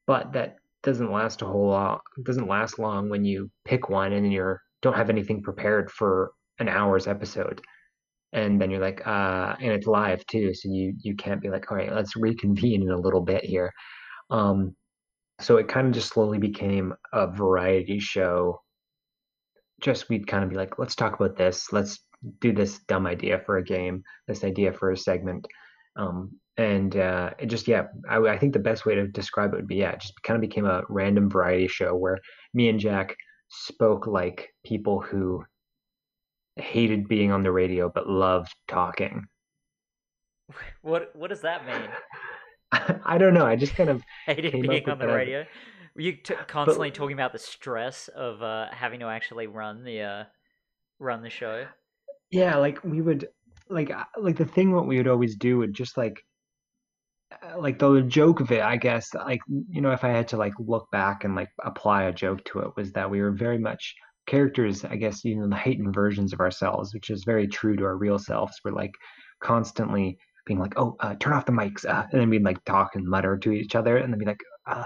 Speaker 2: But that doesn't last a whole lot. Doesn't last long when you pick one and you're don't have anything prepared for an hour's episode and then you're like uh and it's live too so you you can't be like all right let's reconvene in a little bit here. Um so it kind of just slowly became a variety show. Just we'd kind of be like let's talk about this. Let's do this dumb idea for a game this idea for a segment. Um and uh it just yeah I, I think the best way to describe it would be yeah it just kind of became a random variety show where me and jack spoke like people who hated being on the radio but loved talking.
Speaker 1: What what does that mean?
Speaker 2: I don't know. I just kind of
Speaker 1: Hated being on the
Speaker 2: that.
Speaker 1: radio. Were you t- constantly talking about the stress of uh, having to actually run the uh, run the show?
Speaker 2: yeah, like we would like uh, like the thing what we would always do would just like uh, like the joke of it, I guess, like you know, if I had to like look back and like apply a joke to it, was that we were very much characters, I guess, you know, the heightened versions of ourselves, which is very true to our real selves. We're like constantly being like, "Oh, uh, turn off the mics," uh, and then we'd like talk and mutter to each other, and then be like, uh,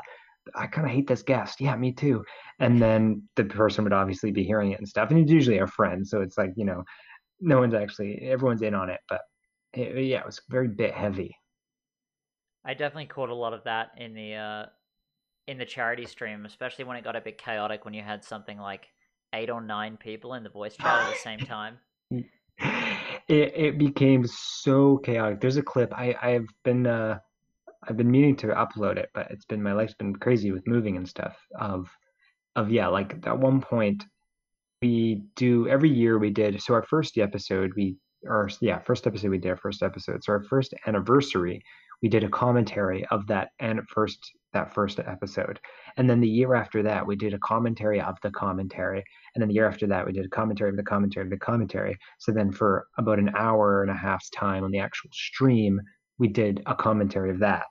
Speaker 2: "I kind of hate this guest." Yeah, me too. And then the person would obviously be hearing it and stuff, and it's usually a friend, so it's like you know, no one's actually everyone's in on it, but it, yeah, it was very bit heavy.
Speaker 1: I definitely caught a lot of that in the uh, in the charity stream, especially when it got a bit chaotic when you had something like eight or nine people in the voice chat at the same time.
Speaker 2: it it became so chaotic. There's a clip I I've been uh I've been meaning to upload it, but it's been my life's been crazy with moving and stuff. Of of yeah, like at one point we do every year we did so our first episode we or yeah first episode we did our first episode so our first anniversary we did a commentary of that and first that first episode. And then the year after that we did a commentary of the commentary. And then the year after that we did a commentary of the commentary of the commentary. So then for about an hour and a half's time on the actual stream we did a commentary of that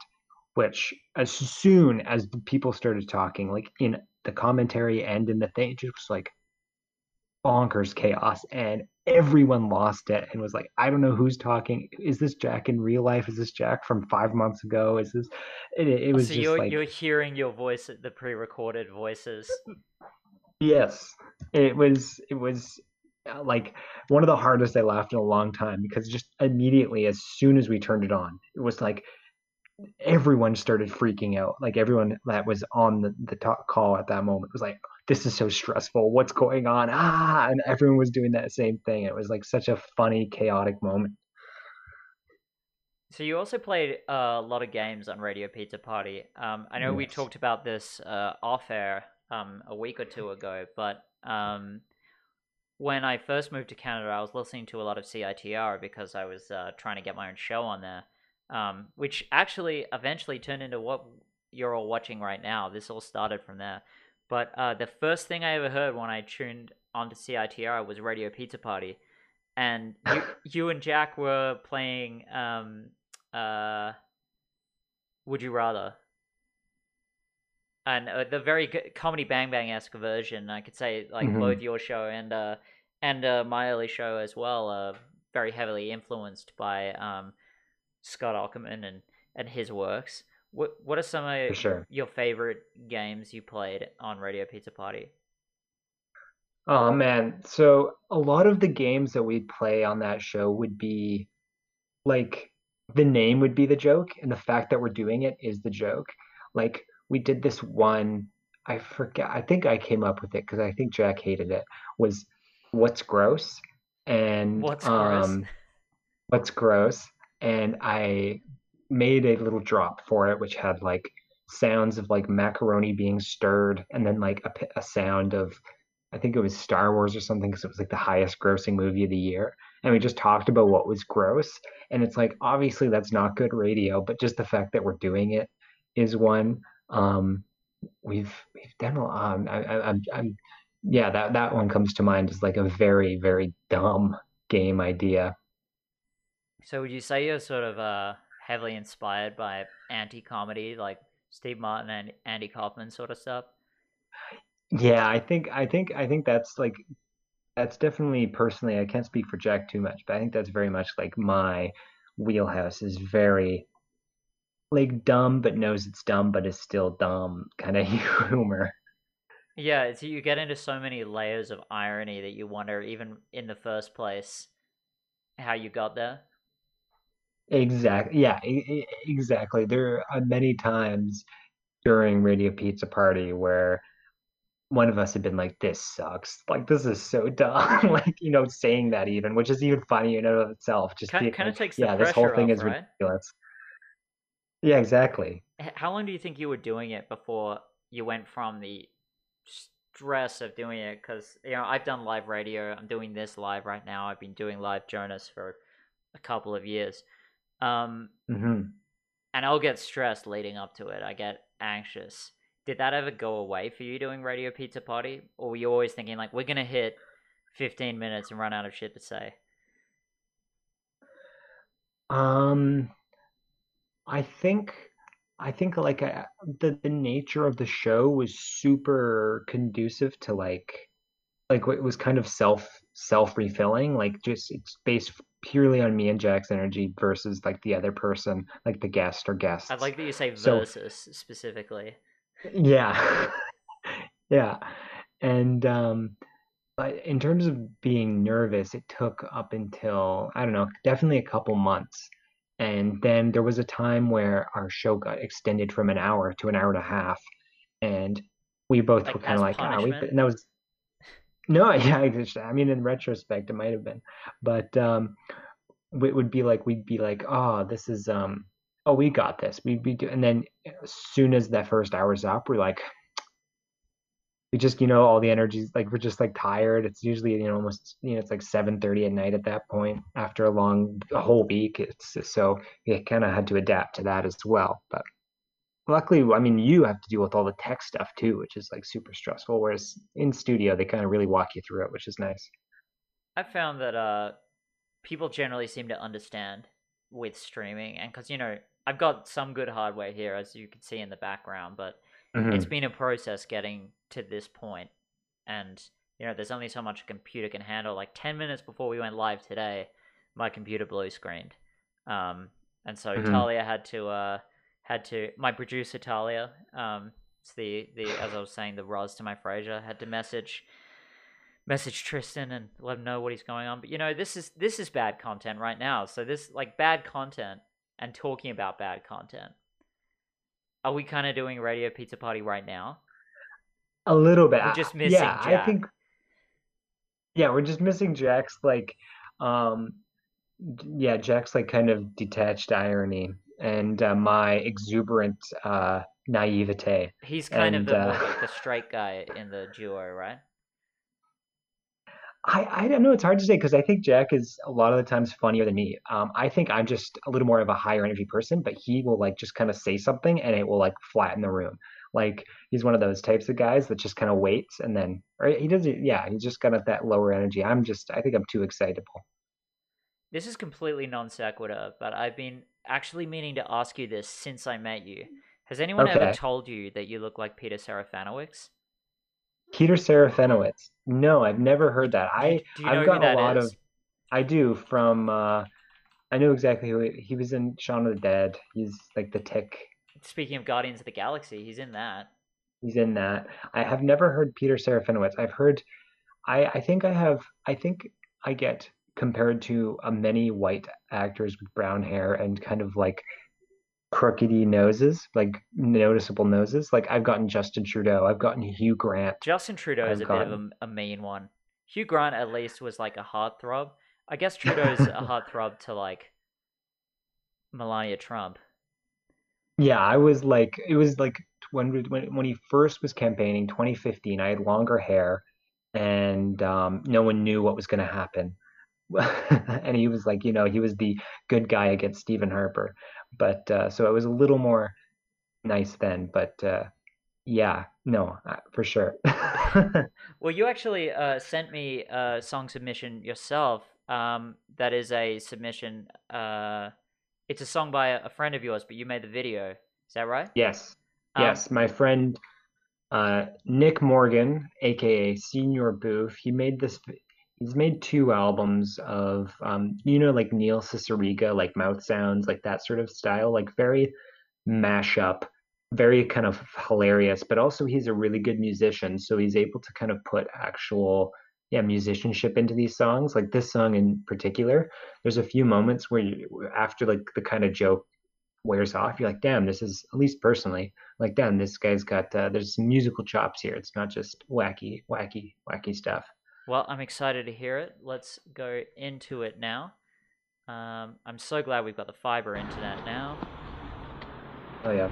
Speaker 2: which as soon as people started talking like in the commentary and in the thing it was like bonkers chaos. And everyone lost it and was like i don't know who's talking is this jack in real life is this jack from five months ago is this it, it was
Speaker 1: so
Speaker 2: just
Speaker 1: you're
Speaker 2: like
Speaker 1: you're hearing your voice, the pre-recorded voices.
Speaker 2: Yes, it was. It was uh, like one of the hardest I laughed in a long time because just immediately, as soon as we turned it on, it was like everyone started freaking out. Like everyone that was on the, the talk call at that moment was like, "This is so stressful. What's going on?" Ah, and everyone was doing that same thing. It was like such a funny, chaotic moment.
Speaker 1: So you also played a lot of games on Radio Pizza Party. Um, I know we talked about this uh, off air um, a week or two ago, but um, when I first moved to Canada, I was listening to a lot of CITR because I was uh, trying to get my own show on there, um, which actually eventually turned into what you're all watching right now. This all started from there. But uh, the first thing I ever heard when I tuned onto CITR was Radio Pizza Party, and you, you and Jack were playing um, uh, Would You Rather, and uh, the very good comedy Bang Bang esque version. I could say like
Speaker 2: Mhm.
Speaker 1: both your show and uh, and uh, my early show as well, uh, very heavily influenced by um, Scott Aukerman and and his works. What what are some of
Speaker 2: sure.
Speaker 1: your favorite games you played on Radio Pizza Party?
Speaker 2: Oh man, so a lot of the games that we'd play on that show would be like the name would be the joke, and the fact that we're doing it is the joke. Like we did this one, I forget, I think I came up with it because I think Jack hated it, was What's Gross? And
Speaker 1: What's gross?
Speaker 2: um What's Gross? And I made a little drop for it, which had like sounds of like macaroni being stirred, and then like a sound of I think it was Star Wars or something because it was like the highest grossing movie of the year. And we just talked about what was gross. And it's like, obviously, that's not good radio, but just the fact that we're doing it is one. Um, we've we've done a lot. Um, I, I, I'm, I'm, yeah, that that one comes to mind as like a very very dumb game idea.
Speaker 1: So would you say you're sort of uh heavily inspired by anti-comedy like Steve Martin and Andy Kaufman sort of stuff?
Speaker 2: Yeah, I think I think I think that's like that's definitely personally. I can't speak for Jack too much, but I think that's very much like my wheelhouse is very like dumb but knows it's dumb but is still dumb kind of humor.
Speaker 1: Yeah, it's, you get into so many layers of irony that you wonder, even in the first place, how you got there.
Speaker 2: Exactly. Yeah, e- e- exactly. There are many times during Radio Pizza Party where one of us had been like, "This sucks. Like this is so dumb." Like, you know, saying that even, which is even funny in and of itself. Just
Speaker 1: Kind
Speaker 2: being
Speaker 1: kind of takes the
Speaker 2: "Yeah, this whole thing
Speaker 1: off,
Speaker 2: is
Speaker 1: right?
Speaker 2: ridiculous." Yeah, exactly.
Speaker 1: How long do you think you were doing it before you went from the stress of doing it? Because you know, I've done live radio. I'm doing this live right now. I've been doing live Jonas for a couple of years. Um,
Speaker 2: hmm
Speaker 1: and I'll get stressed leading up to it. I get anxious. Did that ever go away for you doing Radio Pizza Party? Or were you always thinking, like, we're going to hit 15 minutes and run out of shit to say?
Speaker 2: Um, I think I think like uh, the the nature of the show was super conducive to like like it was kind of self self refilling like just it's based purely on me and Jack's energy versus like the other person like the guest or guests.
Speaker 1: I'd like that you say
Speaker 2: so
Speaker 1: versus specifically.
Speaker 2: yeah. Yeah. And um but in terms of being nervous it took up until I don't know definitely a couple months. And then there was a time where our show got extended from an hour to an hour and a half. And we both
Speaker 1: Like,
Speaker 2: were kind of like ah we and that was No, yeah, I just, I mean, in retrospect, it might have been, but um, it would be like we'd be like, oh, this is um, oh, we got this. We'd be do, and then as soon as that first hour's up, we're like, we just, you know, all the energies, like we're just like tired. It's usually, you know, almost, you know, it's like 7:30 at night at that point after a long, a whole week. It's so we kind of had to adapt to that as well. But luckily, I mean, you have to deal with all the tech stuff too, which is like super stressful. Whereas in studio, they kind of really walk you through it, which is nice.
Speaker 1: I found that uh, people generally seem to understand with streaming. And because, you know, I've got some good hardware here, as you can see in the background, but it's
Speaker 2: hmm
Speaker 1: been a process getting to this point and you know there's only so much a computer can handle like 10 minutes before we went live today my computer blue screened um and so
Speaker 2: hmm
Speaker 1: talia had to uh had to my producer talia um it's the the as i was saying the Roz to my frasier had to message message tristan and let him know what he's going on. But you know this is this is bad content right now. So this like bad content and talking about bad content. Are we kind of doing radio pizza party right now?
Speaker 2: A little bit.
Speaker 1: we're just
Speaker 2: Yeah,
Speaker 1: missing
Speaker 2: I think yeah, we're just missing Jack's like um yeah, Jack's like kind of detached irony and uh, my exuberant uh naivete.
Speaker 1: He's kind of the
Speaker 2: uh
Speaker 1: the, straight guy in the duo, right?
Speaker 2: I I don't know, it's hard to say because I think Jack is a lot of the times funnier than me. Um I think I'm just a little more of a higher energy person, but he will like just kind of say something and it will like flatten the room. Like he's one of those types of guys that just kind of waits and then or he doesn't yeah, he's just kind of that lower energy. I'm just I think I'm too excitable.
Speaker 1: This is completely non sequitur, but I've been actually meaning to ask you this since I met you. Has anyone ever told you that you look like Peter Serafinowicz?
Speaker 2: Peter Serafinowicz. No, I've never heard that. I
Speaker 1: do you know
Speaker 2: I've gotten a lot of? I do from uh I know exactly who he, he was in Shaun of the Dead. He's like the tick.
Speaker 1: Speaking of Guardians of the Galaxy, he's in that.
Speaker 2: He's in that. I have never heard Peter Serafinowicz. I've heard I I think I have I think I get compared to uh, many white actors with brown hair and kind of like crookedy noses, like noticeable noses. Like I've gotten Justin Trudeau, I've gotten Hugh Grant.
Speaker 1: Justin Trudeau is
Speaker 2: I've
Speaker 1: a bit of
Speaker 2: gotten-
Speaker 1: a, a mean one. Hugh Grant at least was like a heartthrob. I guess Trudeau's a heartthrob to like Melania Trump.
Speaker 2: Yeah, I was like, it was like when when when he first was campaigning, 2015. I had longer hair, and um, no one knew what was going to happen. And he was like, you know, he was the good guy against Stephen Harper, but uh, so it was a little more nice then. But uh, yeah, no, uh, for sure.
Speaker 1: Well, you actually uh, sent me a song submission yourself. Um, that is a submission. Uh, it's a song by a, friend of yours, but you made the video. Is that right?
Speaker 2: Yes,
Speaker 1: Um,
Speaker 2: yes, my friend uh, Nick Morgan, aka Señor Boöf, he made this. He's made two albums of, um, you know, like Neil Cicierega, like mouth sounds, like that sort of style, like very mashup, very kind of hilarious. But also, he's a really good musician, so he's able to kind of put actual, yeah, musicianship into these songs. Like this song in particular, there's a few moments where you, after like the kind of joke wears off, you're like, damn, this is at least personally like damn this guy's got uh, there's some musical chops here it's not just wacky wacky wacky stuff
Speaker 1: Well, I'm excited to hear it. Let's go into it now. Um, I'm so glad we've got the fiber internet now.
Speaker 2: oh yeah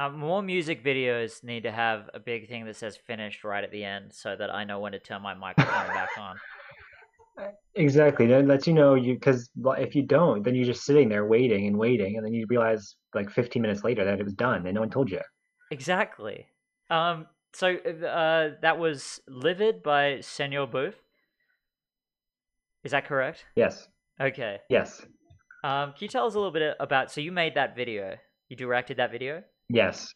Speaker 1: Uh, more music videos need to have a big thing that says finished right at the end so that I know when to turn my microphone back on.
Speaker 2: Exactly. That lets you know you because if you don't, then you're just sitting there waiting and waiting, and then you realize like 15 minutes later that it was done and no one told you.
Speaker 1: Exactly. Um. So uh, that was "Livid" by Señor Boöf. Is that correct?
Speaker 2: Yes.
Speaker 1: Okay.
Speaker 2: Yes.
Speaker 1: Um. Can you tell us a little bit about? So you made that video. You directed that video.
Speaker 2: Yes.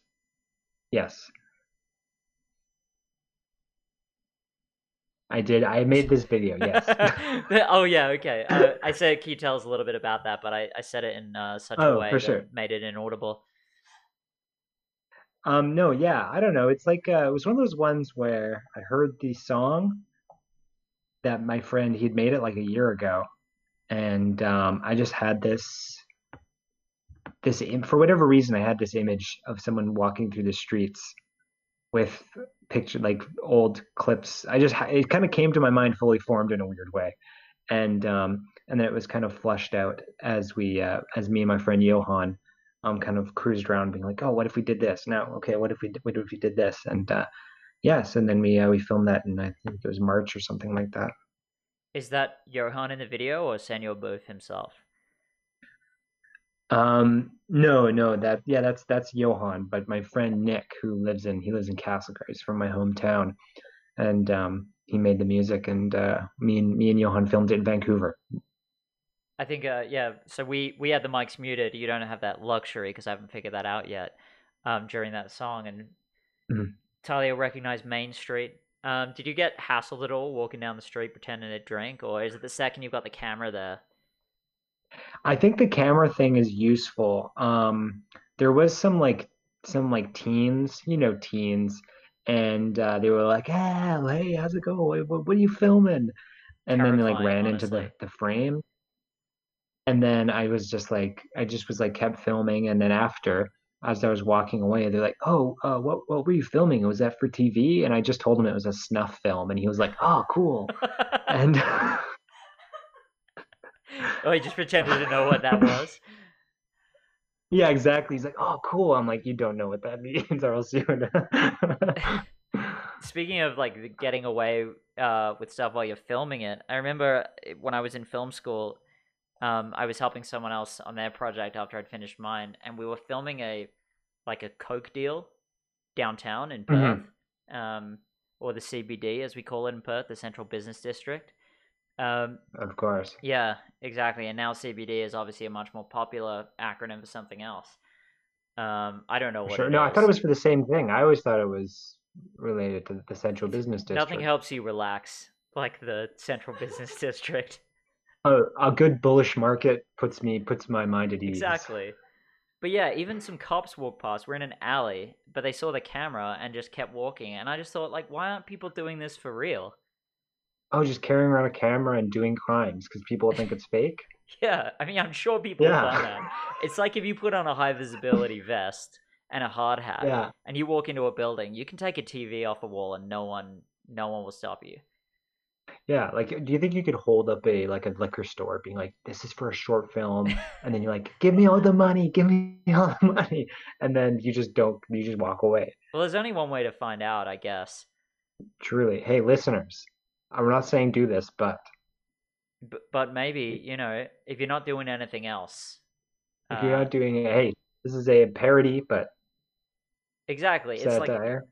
Speaker 2: Yes. I did. I made this video. Yes.
Speaker 1: oh yeah. Okay. Uh, I said, can you tell us a little bit about that? But I, I said it in uh, such a
Speaker 2: Oh,
Speaker 1: way
Speaker 2: for
Speaker 1: that
Speaker 2: sure.
Speaker 1: made it inaudible.
Speaker 2: Um, no, yeah, I don't know. It's like uh, it was one of those ones where I heard the song that my friend he'd made it like a year ago, and um, I just had this this for whatever reason I had this image of someone walking through the streets with picture like old clips. I just it kind of came to my mind fully formed in a weird way, and um, and then it was kind of flushed out as we uh, as me and my friend Johan um, kind of cruised around being like, oh, what if we did this? Now, okay, what if we what if we did this? And uh, yes, and then we uh, we filmed that and I think it was March or something like that.
Speaker 1: Is that Johan in the video or Señor Boöf himself?
Speaker 2: Um, no, no, that yeah, that's that's Johan, but my friend Nick, who lives in he lives in Castlegar, he's from my hometown, and um, he made the music, and uh, me and me and Johan filmed it in Vancouver.
Speaker 1: I think, uh, yeah. So we we had the mics muted. You don't have that luxury because I haven't figured that out yet. Um, during that song, and
Speaker 2: Mhm.
Speaker 1: Talia recognized Main Street. Um, did you get hassled at all walking down the street pretending to drink, or is it the second you've got the camera there?
Speaker 2: I think the camera thing is useful. Um, there was some like some like teens, you know, teens, and uh, they were like, "Ah, hey, how's it going? What, what are you filming?" And then they like
Speaker 1: Terrifying,
Speaker 2: ran into the
Speaker 1: honestly.
Speaker 2: the frame, and then I was just like, I just was like kept filming, and then after, as I was walking away, they're like, "Oh, uh, what what were you filming? Was that for TV?" And I just told him it was a snuff film, and he was like, "Oh, cool." And
Speaker 1: oh, he just pretended to know what that was.
Speaker 2: Yeah, exactly. He's like, "Oh, cool." I'm like, "You don't know what that means, or I'll else you would."
Speaker 1: Speaking of like getting away uh, with stuff while you're filming it, I remember eh, when I was in film school, um, I was helping someone else on their project after I'd finished mine, and we were filming a like a coke deal downtown in Perth,
Speaker 2: Mhm.
Speaker 1: um, or the CBD as we call it in Perth, the Central Business District. Um,
Speaker 2: Of course.
Speaker 1: yeah, exactly. And now CBD is obviously a much more popular acronym for something else. Um, I don't know what
Speaker 2: Sure.
Speaker 1: it
Speaker 2: No, I thought it was for the same thing. I always thought it was related to the Central Business District.
Speaker 1: Nothing helps you relax like the Central Business District.
Speaker 2: A, a good bullish market puts me puts my mind at ease.
Speaker 1: Exactly. But yeah, even some cops walked past. We're in an alley, but they saw the camera and just kept walking. And I just thought, like, why aren't people doing this for real?
Speaker 2: Oh, just carrying around a camera and doing crimes because people think it's fake.
Speaker 1: Yeah, I mean, I'm sure people have done
Speaker 2: Yeah.
Speaker 1: that. It's like if you put on a high visibility vest and a hard hat,
Speaker 2: Yeah.
Speaker 1: and you walk into a building, you can take a TV off a wall and no one, no one will stop you.
Speaker 2: Yeah. Like, do you think you could hold up a like a liquor store, being like, "This is for a short film," and then you're like, "Give me all the money, give me all the money," and then you just don't, you just walk away.
Speaker 1: Well, there's only one way to find out, I guess.
Speaker 2: Truly. Hey, listeners, I'm not saying do this, but
Speaker 1: B- but maybe you know, if you're not doing anything else,
Speaker 2: if you're
Speaker 1: uh,
Speaker 2: not doing it, hey, this is a parody, but
Speaker 1: exactly, it's like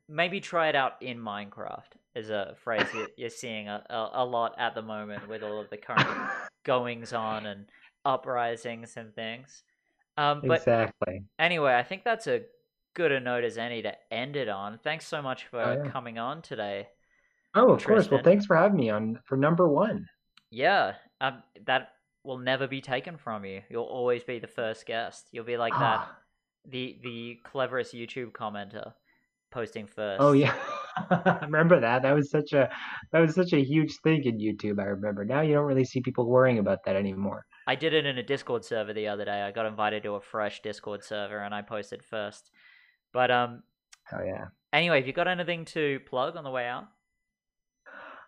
Speaker 1: maybe try it out in Minecraft is a phrase you're, you're seeing a, a, a lot at the moment with all of the current goings on and uprisings and things. Um, but
Speaker 2: Exactly.
Speaker 1: anyway, I think that's a good a note as any to end it on. Thanks so much for
Speaker 2: Oh, yeah.
Speaker 1: coming on today.
Speaker 2: Oh, of course. Well, thanks for having me on for number one.
Speaker 1: Yeah, um, that will never be taken from you. You'll always be the first guest. You'll be like that
Speaker 2: Ah,
Speaker 1: the the cleverest YouTube commenter posting first.
Speaker 2: Oh yeah. I remember that. That was such a that was such a huge thing in YouTube. I remember. Now you don't really see people worrying about that anymore.
Speaker 1: I did it in a Discord server the other day. I got invited to a fresh Discord server and I posted first. But um
Speaker 2: Oh yeah.
Speaker 1: anyway, have you got anything to plug on the way out?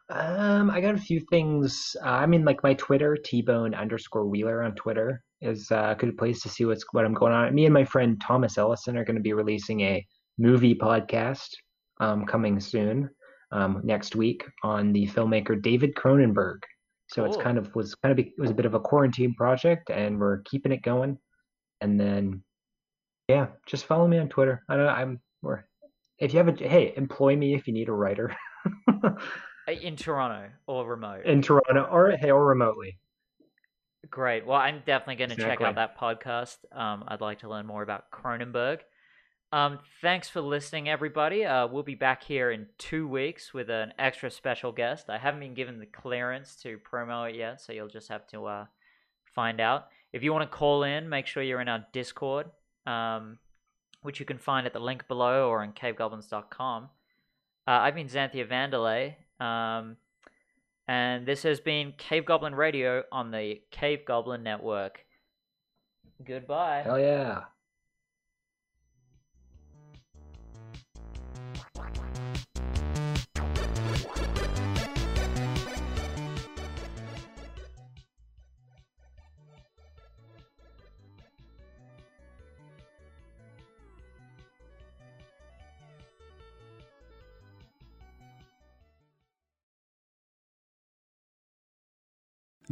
Speaker 2: Um, I got a few things. Uh, I mean, like my Twitter, T-Bone underscore Wheeler on Twitter is a good place to see what's what I'm going on. Me and my friend Thomas Ellison are going to be releasing a movie podcast um, coming soon um, next week on the filmmaker David Cronenberg. So it's kind of was kind of it was a bit of a quarantine project, and we're keeping it going. And then, yeah, just follow me on Twitter. I don't. I'm. We're, if you have a hey, employ me if you need a writer
Speaker 1: Uh, In Toronto or remote.
Speaker 2: in Toronto or hey or remotely.
Speaker 1: Great. Well, I'm definitely going to check out that podcast. Um, I'd like to learn more about Cronenberg. Um, thanks for listening, everybody. Uh, we'll be back here in two weeks with an extra special guest. I haven't been given the clearance to promo it yet, so you'll just have to uh, find out. If you want to call in, make sure you're in our Discord, um, which you can find at the link below or on cavegoblins.com. Uh, I've been Xanthea Vandelay. Um, and this has been Cave Goblin Radio on the Cave Goblin Network. Goodbye.
Speaker 2: Hell yeah.